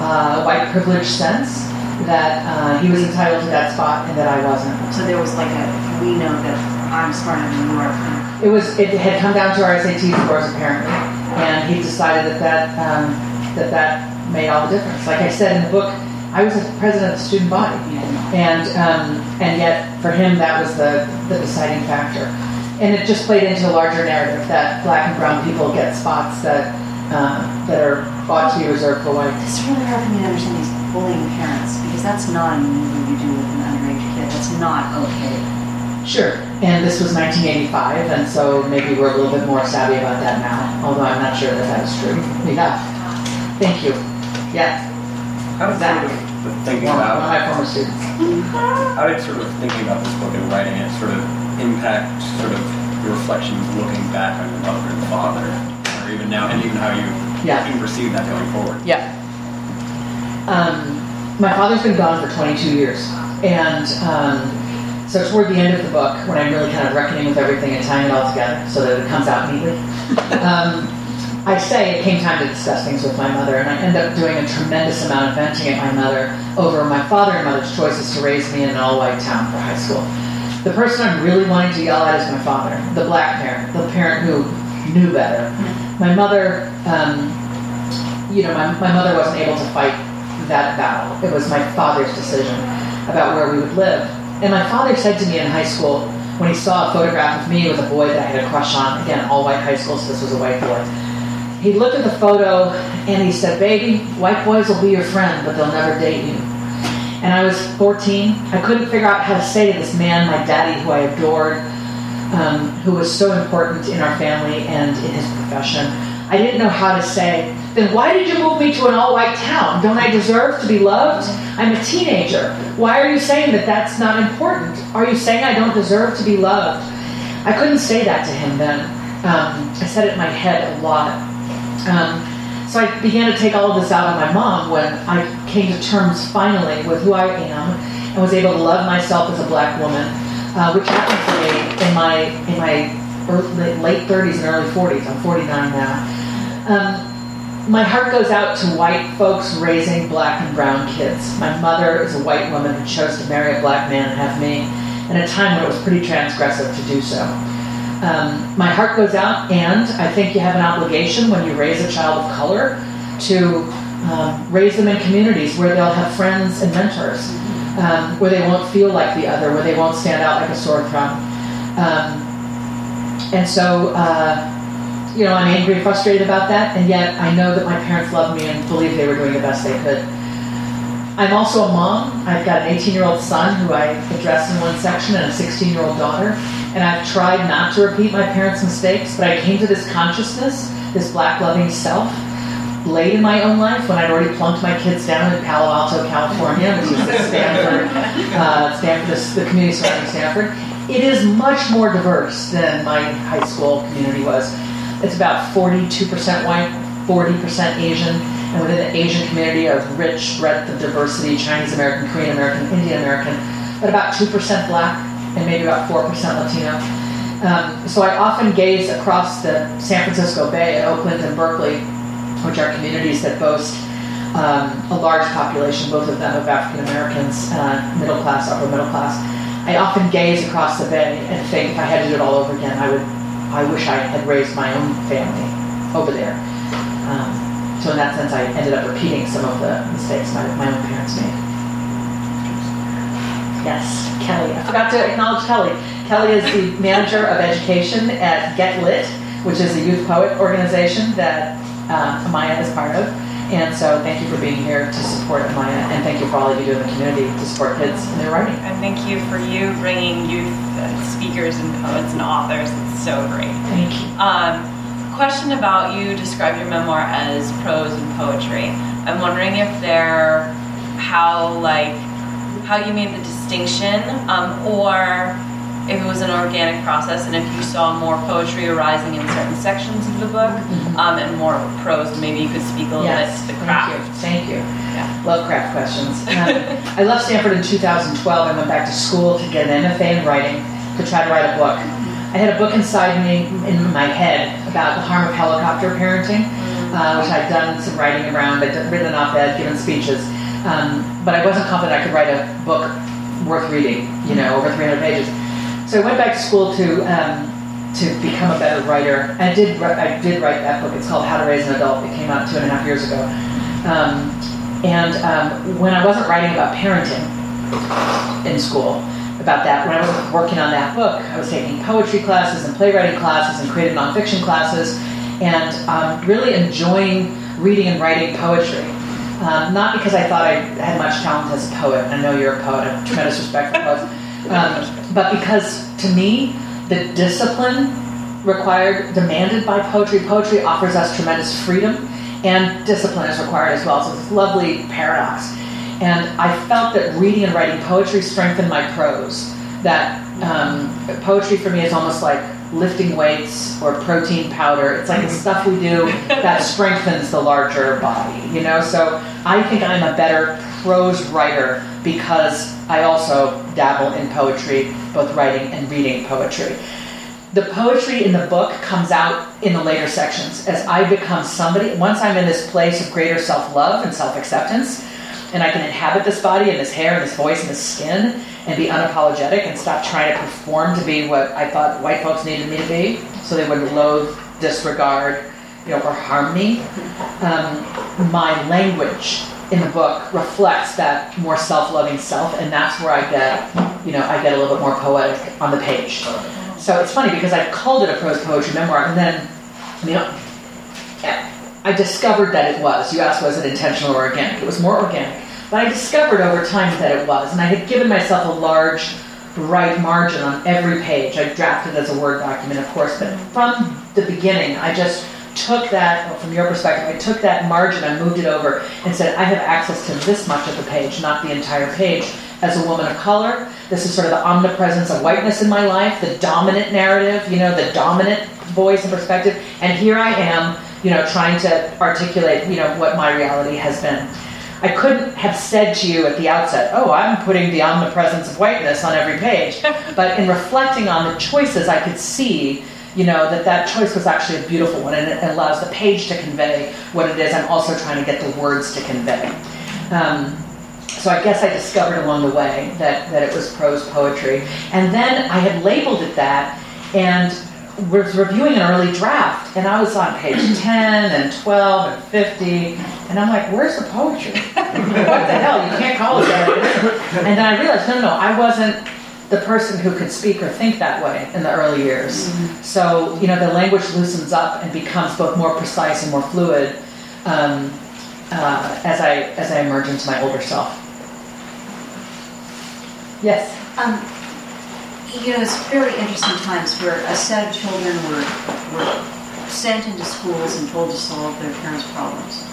A: uh, white privilege sense that uh, he was entitled to that spot and that I wasn't.
F: So there was like a, we know that I'm smarter than you are.
A: It was. It had come down to our SAT scores apparently, and he decided that that um, that that made all the difference. Like I said in the book, I was the president of the student body, and um, and yet for him that was the the deciding factor, and it just played into a larger narrative that black and brown people get spots that uh, that are ought to be reserved for white.
F: It's really hard for me to understand these bullying parents because that's not a movie you do with an underage kid. That's not okay.
A: Sure. And this was 1985, and so maybe we're a little bit more savvy about that now, although I'm not sure that that is true. Yeah. Thank you. Yeah.
G: How did
A: Zach.
G: sort of thinking
A: One, one of
G: about
A: my former students.
G: how did sort of thinking about this book and writing it sort of impact sort of your reflections looking back on your mother and father, or even now, and even how you
A: Yeah.
G: you perceive that going forward?
A: Yeah. Um, my father's been gone for 22 years, and um, so toward the end of the book, when I'm really kind of reckoning with everything and tying it all together so that it comes out neatly, um, I say it came time to discuss things with my mother, and I end up doing a tremendous amount of venting at my mother over my father and mother's choices to raise me in an all-white town for high school. The person I'm really wanting to yell at is my father, the black parent, the parent who knew better. My mother, um, you know, my, my mother wasn't able to fight that battle. It was my father's decision about where we would live. And my father said to me in high school, when he saw a photograph of me with a boy that I had a crush on, again, all white high school, so this was a white boy, he looked at the photo and he said, Baby, white boys will be your friend, but they'll never date you. And I was 14. I couldn't figure out how to say to this man, my daddy, who I adored, um, who was so important in our family and in his profession, I didn't know how to say, then why did you move me to an all white town? Don't I deserve to be loved? I'm a teenager. Why are you saying that that's not important? Are you saying I don't deserve to be loved? I couldn't say that to him then. Um, I said it in my head a lot. Um, so I began to take all of this out on my mom when I came to terms finally with who I am and was able to love myself as a black woman, uh, which happened for me in my in my early, late 30s and early 40s. I'm 49 now. Um, my heart goes out to white folks raising black and brown kids. My mother is a white woman who chose to marry a black man and have me in a time when it was pretty transgressive to do so. Um, my heart goes out, and I think you have an obligation when you raise a child of color to um, raise them in communities where they'll have friends and mentors, um, where they won't feel like the other, where they won't stand out like a sore thumb. Um, and so, uh, you know, I'm angry and frustrated about that, and yet I know that my parents loved me and believed they were doing the best they could. I'm also a mom. I've got an 18 year old son who I addressed in one section and a 16 year old daughter. And I've tried not to repeat my parents' mistakes, but I came to this consciousness, this black loving self, late in my own life when I'd already plunked my kids down in Palo Alto, California, which is the Stanford, uh, Stanford, the community surrounding Stanford. It is much more diverse than my high school community was. It's about 42% white, 40% Asian, and within the Asian community, a rich breadth of diversity Chinese American, Korean American, Indian American, but about 2% black and maybe about 4% Latino. Um, so I often gaze across the San Francisco Bay Oakland and Berkeley, which are communities that boast um, a large population, both of them of African Americans, uh, middle class, upper middle class. I often gaze across the bay and think if I had to do it all over again, I would. I wish I had raised my own family over there. Um, so in that sense, I ended up repeating some of the mistakes my, my own parents made. Yes, Kelly. I forgot to acknowledge Kelly. Kelly is the manager of education at Get Lit, which is a youth poet organization that uh, Amaya is part of. And so thank you for being here to support Amaya, and thank you for all that you do in the community to support kids in their writing.
H: And thank you for you bringing youth uh, speakers and poets and authors. It's so great.
A: Thank you.
H: Um, question about you describe your memoir as prose and poetry. I'm wondering if they're how like how you made the distinction, um, or if it was an organic process, and if you saw more poetry arising in certain sections of the book um, and more prose. Maybe you could speak a little
A: Yes,
H: bit to the
A: thank
H: craft.
A: you. Thank you.
H: Yeah.
A: Love craft questions. Um, I left Stanford in 2012 and went back to school to get an MFA in writing to try to write a book. I had a book inside me, in my head, about the harm of helicopter parenting. uh, which I'd done some writing around. I'd written an op-ed, given speeches, um, but I wasn't confident I could write a book worth reading. You know, over 300 pages. So I went back to school to um, to become a better writer. I did I did write that book. It's called How to Raise an Adult. It came out two and a half years ago. Um, and um, when I wasn't writing about parenting in school, about that, when I was working on that book, I was taking poetry classes and playwriting classes and creative nonfiction classes, and um, really enjoying reading and writing poetry. Um, not because I thought I had much talent as a poet. I know you're a poet. I have tremendous respect for poets. Um, but because to me, the discipline required, demanded by poetry, poetry offers us tremendous freedom, and discipline is required as well. So it's a lovely paradox. And I felt that reading and writing poetry strengthened my prose. That um, poetry for me is almost like lifting weights or protein powder. It's like the mm-hmm. stuff we do that strengthens the larger body, you know? So I think I'm a better prose writer because I also dabble in poetry, both writing and reading poetry. The poetry in the book comes out in the later sections as I become somebody. Once I'm in this place of greater self love and self acceptance, and I can inhabit this body and this hair and this voice and this skin and be unapologetic and stop trying to perform to be what I thought white folks needed me to be so they wouldn't loathe, disregard, you know, or harm me. Um, my language in the book reflects that more self-loving self, and that's where I get, you know, I get a little bit more poetic on the page. So it's funny because I called it a prose poetry memoir, and then, I mean, I discovered that it was. You asked, was it intentional or organic? It was more organic. But I discovered over time that it was, and I had given myself a large right margin on every page. I drafted as a Word document, of course, but from the beginning, I just took that, well, from your perspective, I took that margin, I moved it over, and said, I have access to this much of the page, not the entire page. As a woman of color, this is sort of the omnipresence of whiteness in my life, the dominant narrative, you know, the dominant voice and perspective. And here I am, you know, trying to articulate, you know, what my reality has been. I couldn't have said to you at the outset, oh, I'm putting the omnipresence of whiteness on every page. but in reflecting on the choices, I could see, you know, that that choice was actually a beautiful one and it allows the page to convey what it is I'm also trying to get the words to convey. Um, so I guess I discovered along the way that, that it was prose poetry. And then I had labeled it that and was reviewing an early draft, and I was on page 10 and 12 and 50, and I'm like, where's the poetry? what the hell? You can't call it that. And then I realized, no, no, no, I wasn't the person who could speak or think that way in the early years. So, you know, the language loosens up and becomes both more precise and more fluid um, uh, as, I, as I emerge into my older self. Yes?
F: Um, you know, it's very interesting times where a set of children were, were sent into schools and told to solve their parents' problems.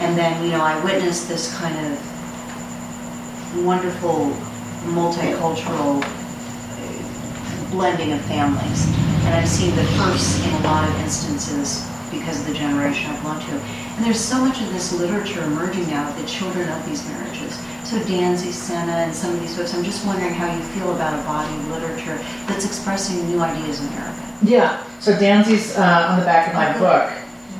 F: And then, you know, I witnessed this kind of wonderful multicultural uh, blending of families. And I've seen the first in a lot of instances because of the generation I belong to. And there's so much of this literature emerging now of the children of these marriages. So Danzy, Senna, and some of these folks, I'm just wondering how you feel about a body of literature that's expressing new ideas in America.
A: Yeah. So Danzy's uh, on the back of my book.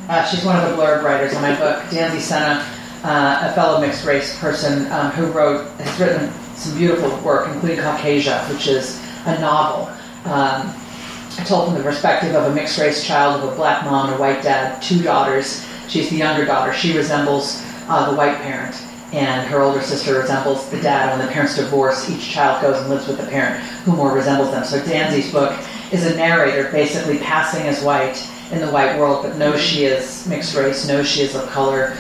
A: Uh, she's one of the blurb writers on my book. Danzy Senna, uh, a fellow mixed race person um, who wrote, has written some beautiful work, including Caucasia, which is a novel. Um, told from the perspective of a mixed race child of a black mom and a white dad, two daughters. She's the younger daughter. She resembles uh, the white parent, and her older sister resembles the dad. When the parents divorce, each child goes and lives with the parent who more resembles them. So Danzy's book is a narrator basically passing as white in the white world, but knows she is mixed race, knows she is of color.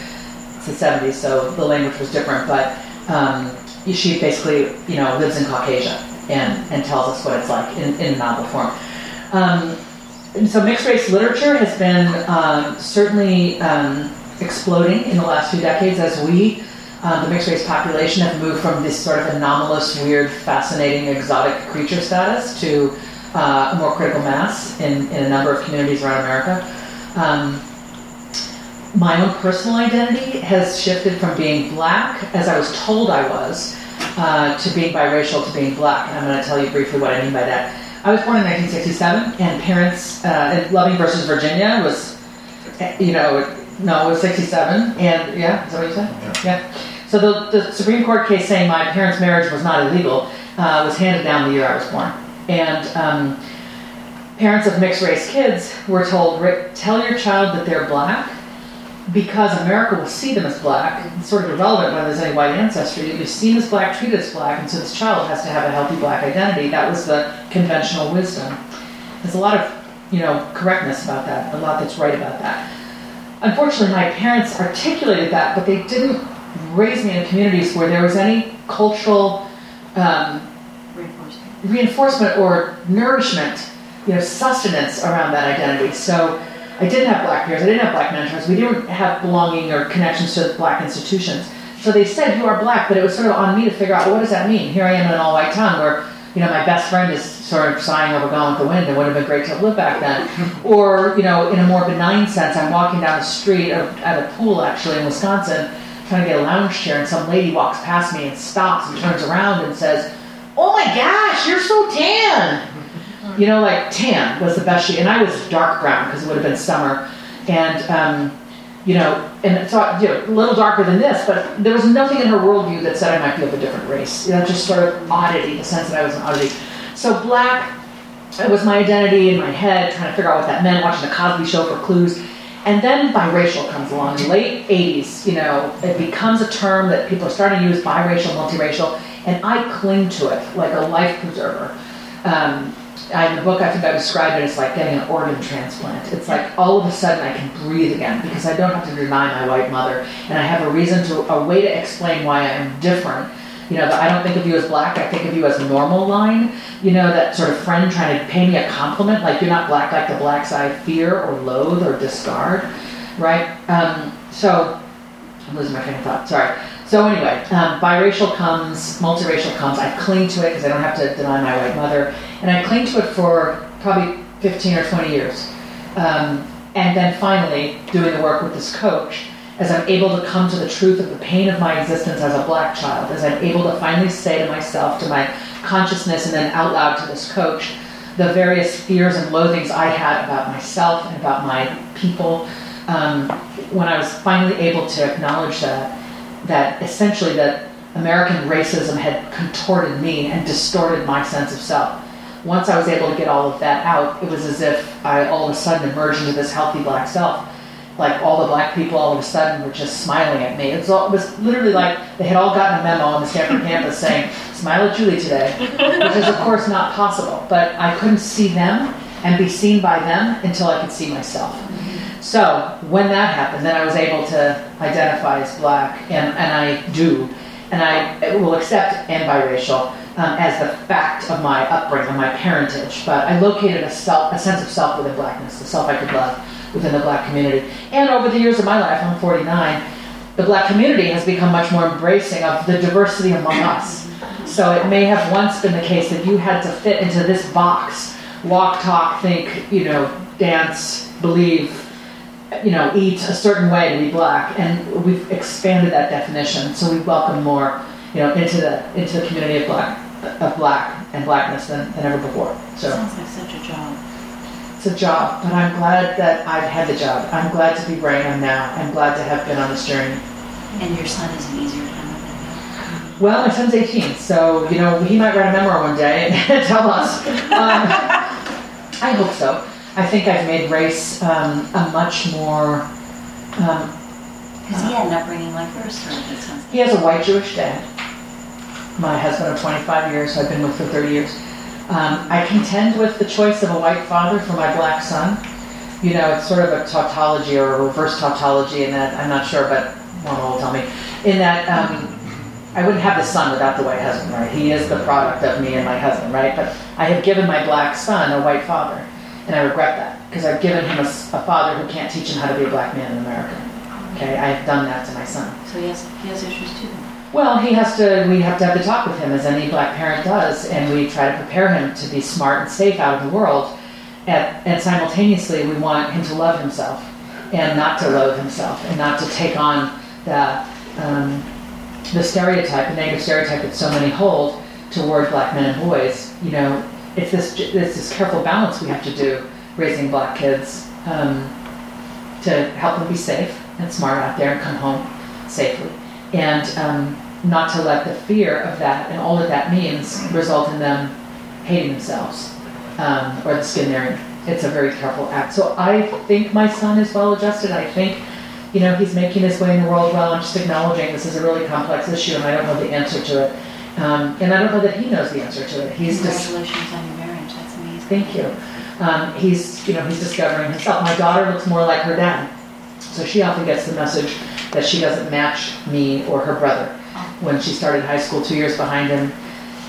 A: It's the 70s, so the language was different, but um, she basically, you know, lives in Caucasia and, and tells us what it's like in, in novel form. Um, so mixed race literature has been um, certainly um, exploding in the last few decades as we, uh, the mixed race population, have moved from this sort of anomalous, weird, fascinating, exotic creature status to uh, a more critical mass in, in a number of communities around America. Um, my own personal identity has shifted from being black, as I was told I was, uh, to being biracial to being black. And I'm going to tell you briefly what I mean by that. I was born in 1967, and parents, uh, Loving versus Virginia was, you know, No, it was 67. And yeah, is that what you said? Yeah. So the, the Supreme Court case saying my parents' marriage was not illegal uh, was handed down the year I was born. And um, parents of mixed race kids were told, "Rick, tell your child that they're black because America will see them as black. It's sort of irrelevant whether there's any white ancestry. You're seen as black, treated as black, and so this child has to have a healthy black identity. That was the conventional wisdom. There's a lot of, you know, correctness about that, a lot that's right about that. Unfortunately, my parents articulated that, but they didn't raise me in communities where there was any cultural um,
F: Reinforcement.
A: reinforcement or nourishment, you know, sustenance around that identity. So I didn't have black peers, I didn't have black mentors, we didn't have belonging or connections to black institutions. So they said you are black, but it was sort of on me to figure out well, what does that mean. Here I am in an all-white town where you know my best friend is sort of sighing over Gone with the Wind. It would have been great to have lived back then. or you know, in a more benign sense, I'm walking down the street at at a pool actually in Wisconsin, trying to get a lounge chair, and some lady walks past me and stops and turns around and says, "Oh my gosh, you're so tan." You know, like tan was the best shade, and I was dark brown because it would have been summer, and um, you know, and so you know, a little darker than this, but there was nothing in her worldview that said I might be of a different race. You know, just sort of oddity, the sense that I was an oddity. So black, it was my identity in my head, trying to figure out what that meant, watching the Cosby Show for clues. And then biracial comes along, in the late 80s, you know, it becomes a term that people are starting to use, biracial, multiracial, and I cling to it like a life preserver. Um, I, in the book, I think I described it as like getting an organ transplant. It's like all of a sudden I can breathe again because I don't have to deny my white mother, and I have a reason to, a way to explain why I am different. You know, I don't think of you as black, I think of you as normal line. You know, that sort of friend trying to pay me a compliment, like you're not black like the blacks I fear or loathe or discard, right? Um, so, I'm losing my train of thought, sorry. So anyway, um, biracial comes, multiracial comes. I cling to it because I don't have to deny my white mother, and I cling to it for probably 15 or 20 years. Um, and then finally, doing the work with this coach, as I'm able to come to the truth of the pain of my existence as a black child, as I'm able to finally say to myself, to my consciousness, and then out loud to this coach, the various fears and loathings I had about myself and about my people. Um, when I was finally able to acknowledge that, that essentially that American racism had contorted me and distorted my sense of self. Once I was able to get all of that out, it was as if I all of a sudden emerged into this healthy black self. Like all the black people all of a sudden were just smiling at me. It was, all, it was literally like they had all gotten a memo on the Stanford campus saying, smile at Julie today, which is of course not possible. But I couldn't see them and be seen by them until I could see myself. So when that happened, then I was able to identify as black, and, and I do, and I will accept and biracial um, as the fact of my upbringing, my parentage. But I located a self, a sense of self within blackness, the self I could love within the black community. And over the years of my life, I'm 49, the black community has become much more embracing of the diversity among us. So it may have once been the case that you had to fit into this box, walk, talk, think, you know, dance, believe, you know, eat a certain way to be black, and we've expanded that definition. So we welcome more, you know, into the into the community of black of black and blackness than, than ever before. So
F: Sounds like such a job.
A: it's a job, but I'm glad that I've had the job. I'm glad to be where I am now. I'm glad to have been on this journey.
F: And your son is an easier time.
A: Well, my son's 18, so you know he might write a memoir one day and tell us. Um, I hope so. I think I've made race um, a much more. Um,
F: Because he had an upbringing like yours, so it sounds
A: he has a white Jewish dad. My husband of 25 years, who I've been with for 30 years. Um, I contend with the choice of a white father for my black son. You know, it's sort of a tautology or a reverse tautology in that, I'm not sure, but one will tell me. In that, um, I wouldn't have the son without the white husband, right? He is the product of me and my husband, right? But I have given my black son a white father, and I regret that because I've given him a father who can't teach him how to be a black man in America. Okay, I have done that to my son.
F: So he has, he has issues too.
A: Well, he has to, we have to have the talk with him as any black parent does, and we try to prepare him to be smart and safe out in the world. And, and simultaneously, we want him to love himself and not to loathe himself and not to take on the, um, the stereotype, the negative stereotype that so many hold toward black men and boys. You know, it's this, it's this careful balance we have to do raising black kids um, to help them be safe and smart out there and come home safely. And um, not to let the fear of that and all that that means result in them hating themselves um, or the skin they're in. It's a very careful act. So I think my son is well adjusted. I think, you know, he's making his way in the world well. I'm just acknowledging this is a really complex issue and I don't know the answer to it. Um, and I don't know that he knows the answer to it. He's just
F: Congratulations on your marriage, that's amazing.
A: Thank you. Um, he's, you know, he's discovering himself. My daughter looks more like her dad, so she often gets the message that she doesn't match me or her brother. When she started high school, two years behind him,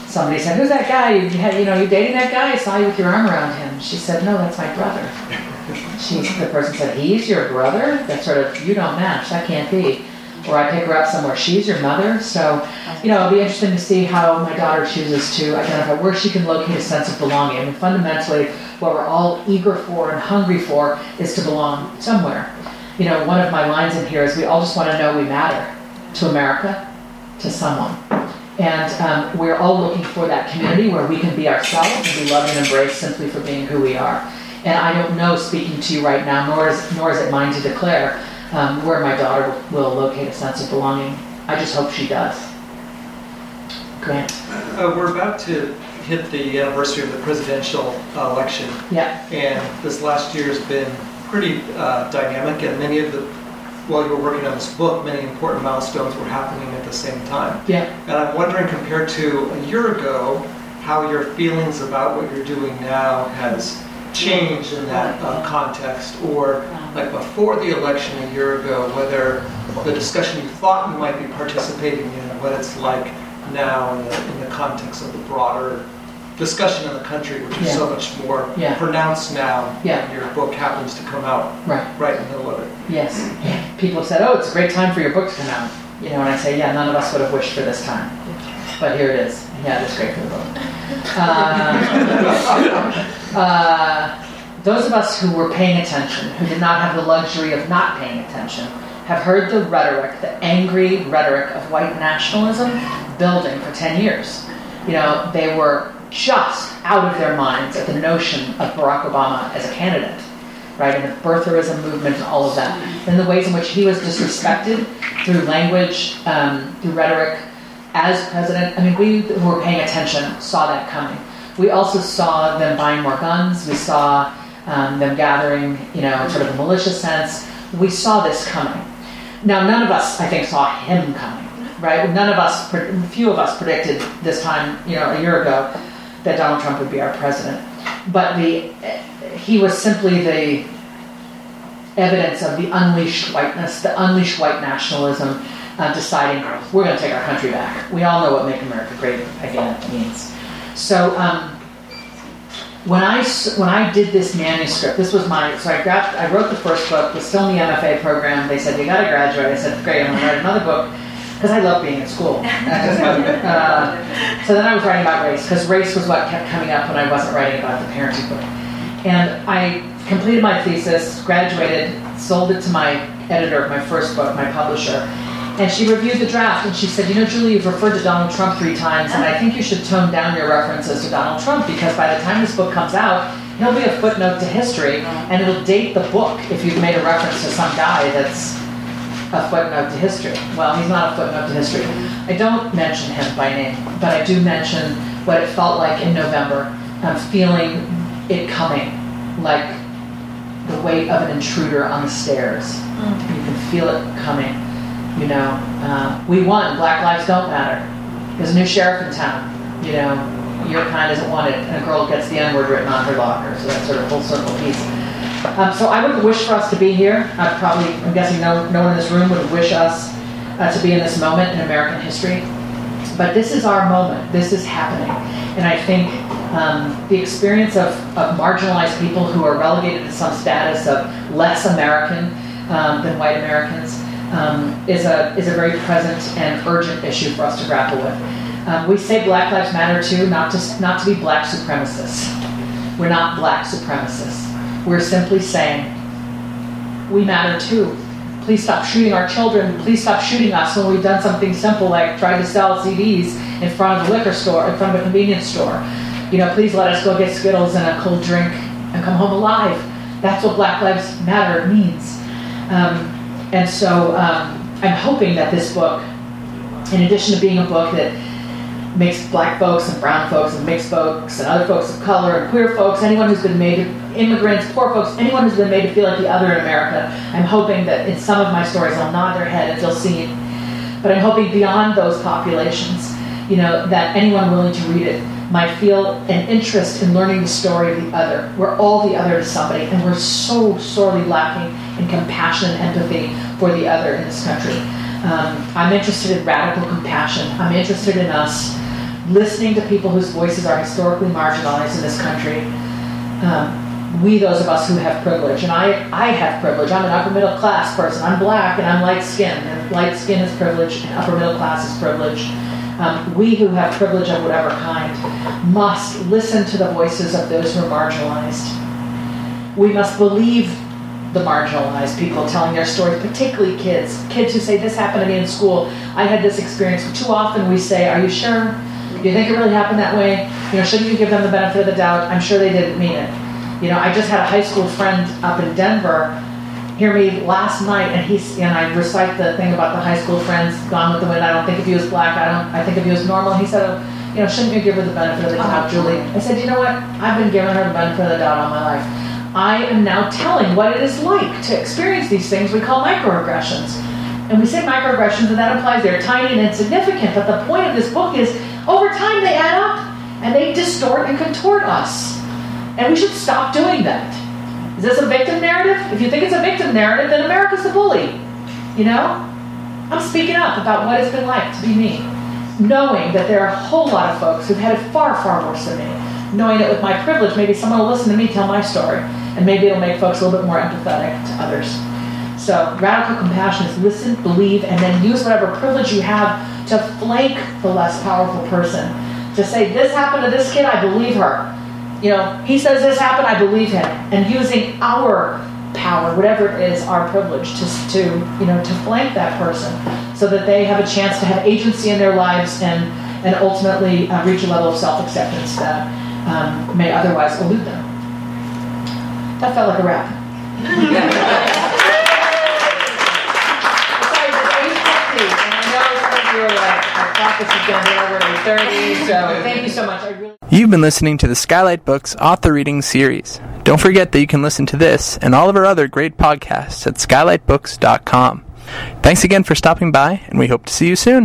A: somebody said, "Who's that guy? You, had, you know, you dating that guy? I saw you with your arm around him." She said, "No, that's my brother." She, the person said, "He's your brother?" That sort of, you don't match. That can't be. Or I pick her up somewhere. She's your mother. So, you know, it'll be interesting to see how my daughter chooses to identify where she can locate a sense of belonging. Mean, fundamentally, what we're all eager for and hungry for is to belong somewhere. You know, one of my lines in here is we all just want to know we matter to America, to someone. And um, we're all looking for that community where we can be ourselves and be loved and embraced simply for being who we are. And I don't know, speaking to you right now, nor is, nor is it mine to declare um, where my daughter will locate a sense of belonging. I just hope she does. Grant.
I: Uh, we're about to hit the anniversary of the presidential uh, election,
A: Yeah.
I: and this last year has been pretty uh, dynamic, and many of the, while you were working on this book, many important milestones were happening at the same time.
A: Yeah.
I: And I'm wondering, compared to a year ago, how your feelings about what you're doing now has changed in that uh, context, or like before the election a year ago, whether the discussion you thought you might be participating in, what it's like now in the, in the context of the broader discussion in the country, which is so much more
A: Yeah.
I: pronounced now.
A: Yeah.
I: Your book happens to come out
A: Right.
I: right in the middle of it.
A: Yes. People said, oh, it's a great time for your book to come out. You know, and I say, yeah, none of us would have wished for this time. But here it is. Yeah, it's great for the book. Uh, uh, those of us who were paying attention, who did not have the luxury of not paying attention, have heard the rhetoric, the angry rhetoric of white nationalism building for 10 years. You know, they were just out of their minds at the notion of Barack Obama as a candidate right, and the birtherism movement and all of that, and the ways in which he was disrespected through language, um, through rhetoric as president. I mean, we who were paying attention saw that coming. We also saw them buying more guns. We saw um, them gathering, you know, in sort of a malicious sense. We saw this coming. Now, none of us, I think, saw him coming, right? None of us, few of us predicted this time, you know, a year ago, that Donald Trump would be our president. But the he was simply the evidence of the unleashed whiteness, the unleashed white nationalism, uh, deciding we're going to take our country back. We all know what "Make America Great Again" means. So um, when I when I did this manuscript, this was my so I got I wrote the first book, was still in the MFA program. They said you got to graduate. I said great, I'm going to write another book because I love being in school. uh, so then I was writing about race because race was what kept coming up when I wasn't writing about the parenting book. And I completed my thesis, graduated, sold it to my editor of my first book, my publisher. And she reviewed the draft and she said, You know, Julie, you've referred to Donald Trump three times, and I think you should tone down your references to Donald Trump because by the time this book comes out, he'll be a footnote to history and it'll date the book if you've made a reference to some guy that's a footnote to history. Well, he's not a footnote to history. I don't mention him by name, but I do mention what it felt like in November. I'm feeling it coming, like the weight of an intruder on the stairs. Mm. You can feel it coming. You know, uh, we won. Black lives don't matter. There's a new sheriff in town. You know, your kind isn't wanted, and a girl gets the N word written on her locker. So that's sort of full circle piece. Um, so I would wish for us to be here. I probably, I'm guessing no, no one in this room would wish us uh, to be in this moment in American history. But this is our moment. This is happening. And I think um, the experience of, of marginalized people who are relegated to some status of less American um, than white Americans um, is, a, is a very present and urgent issue for us to grapple with. Um, we say Black Lives Matter too, not to, not to be black supremacists. We're not black supremacists. We're simply saying, we matter too. Please stop shooting our children. Please stop shooting us when we've done something simple like try to sell CDs in front of a liquor store, in front of a convenience store. You know, please let us go get Skittles and a cold drink and come home alive. That's what Black Lives Matter means. Um, And so um, I'm hoping that this book, in addition to being a book that makes black folks and brown folks and mixed folks and other folks of color and queer folks, anyone who's been made, immigrants, poor folks, anyone who's been made to feel like the other in America, I'm hoping that in some of my stories I'll nod their head and feel seen. But I'm hoping beyond those populations, you know, that anyone willing to read it might feel an interest in learning the story of the other. We're all the other to somebody, and we're so sorely lacking in compassion and empathy for the other in this country. Um, I'm interested in radical compassion. I'm interested in us listening to people whose voices are historically marginalized in this country. Um, we, those of us who have privilege, and I, I have privilege. I'm an upper middle class person. I'm black and I'm light skinned, and light skin is privilege, and upper middle class is privilege. Um, we who have privilege of whatever kind must listen to the voices of those who are marginalized. We must believe the marginalized people telling their stories, particularly kids. Kids who say, This happened to me in school. I had this experience. Too often we say, Are you sure? You think it really happened that way? You know, shouldn't you give them the benefit of the doubt? I'm sure they didn't mean it. You know, I just had a high school friend up in Denver hear me last night, and he's and I recite the thing about the high school friends gone with the wind. I don't think of you as black. I don't. I think of you as normal. He said, oh, you know, shouldn't you give her the benefit of the doubt, uh-huh. Julie? I said, you know what? I've been giving her the benefit of the doubt all my life. I am now telling what it is like to experience these things we call microaggressions. And we say microaggressions, and that implies they're tiny and insignificant. But the point of this book is, over time, they add up and they distort and contort us. And we should stop doing that. Is this a victim narrative? If you think it's a victim narrative, then America's the bully. You know? I'm speaking up about what it's been like to be me. Knowing that there are a whole lot of folks who've had it far, far worse than me. Knowing that with my privilege, maybe someone will listen to me tell my story, and maybe it'll make folks a little bit more empathetic to others. So, radical compassion is listen, believe, and then use whatever privilege you have to flank the less powerful person. To say, This happened to this kid, I believe her you know, he says this happened, I believe him. And using our power, whatever it is, our privilege, to, to you know, to flank that person so that they have a chance to have agency in their lives and, and ultimately uh, reach a level of self-acceptance that um, may otherwise elude them. That felt like a rap. so thank you so much. Really-
J: You've been listening to the Skylight Books author reading series. Don't forget that you can listen to this and all of our other great podcasts at skylightbooks.com. Thanks again for stopping by, and we hope to see you soon.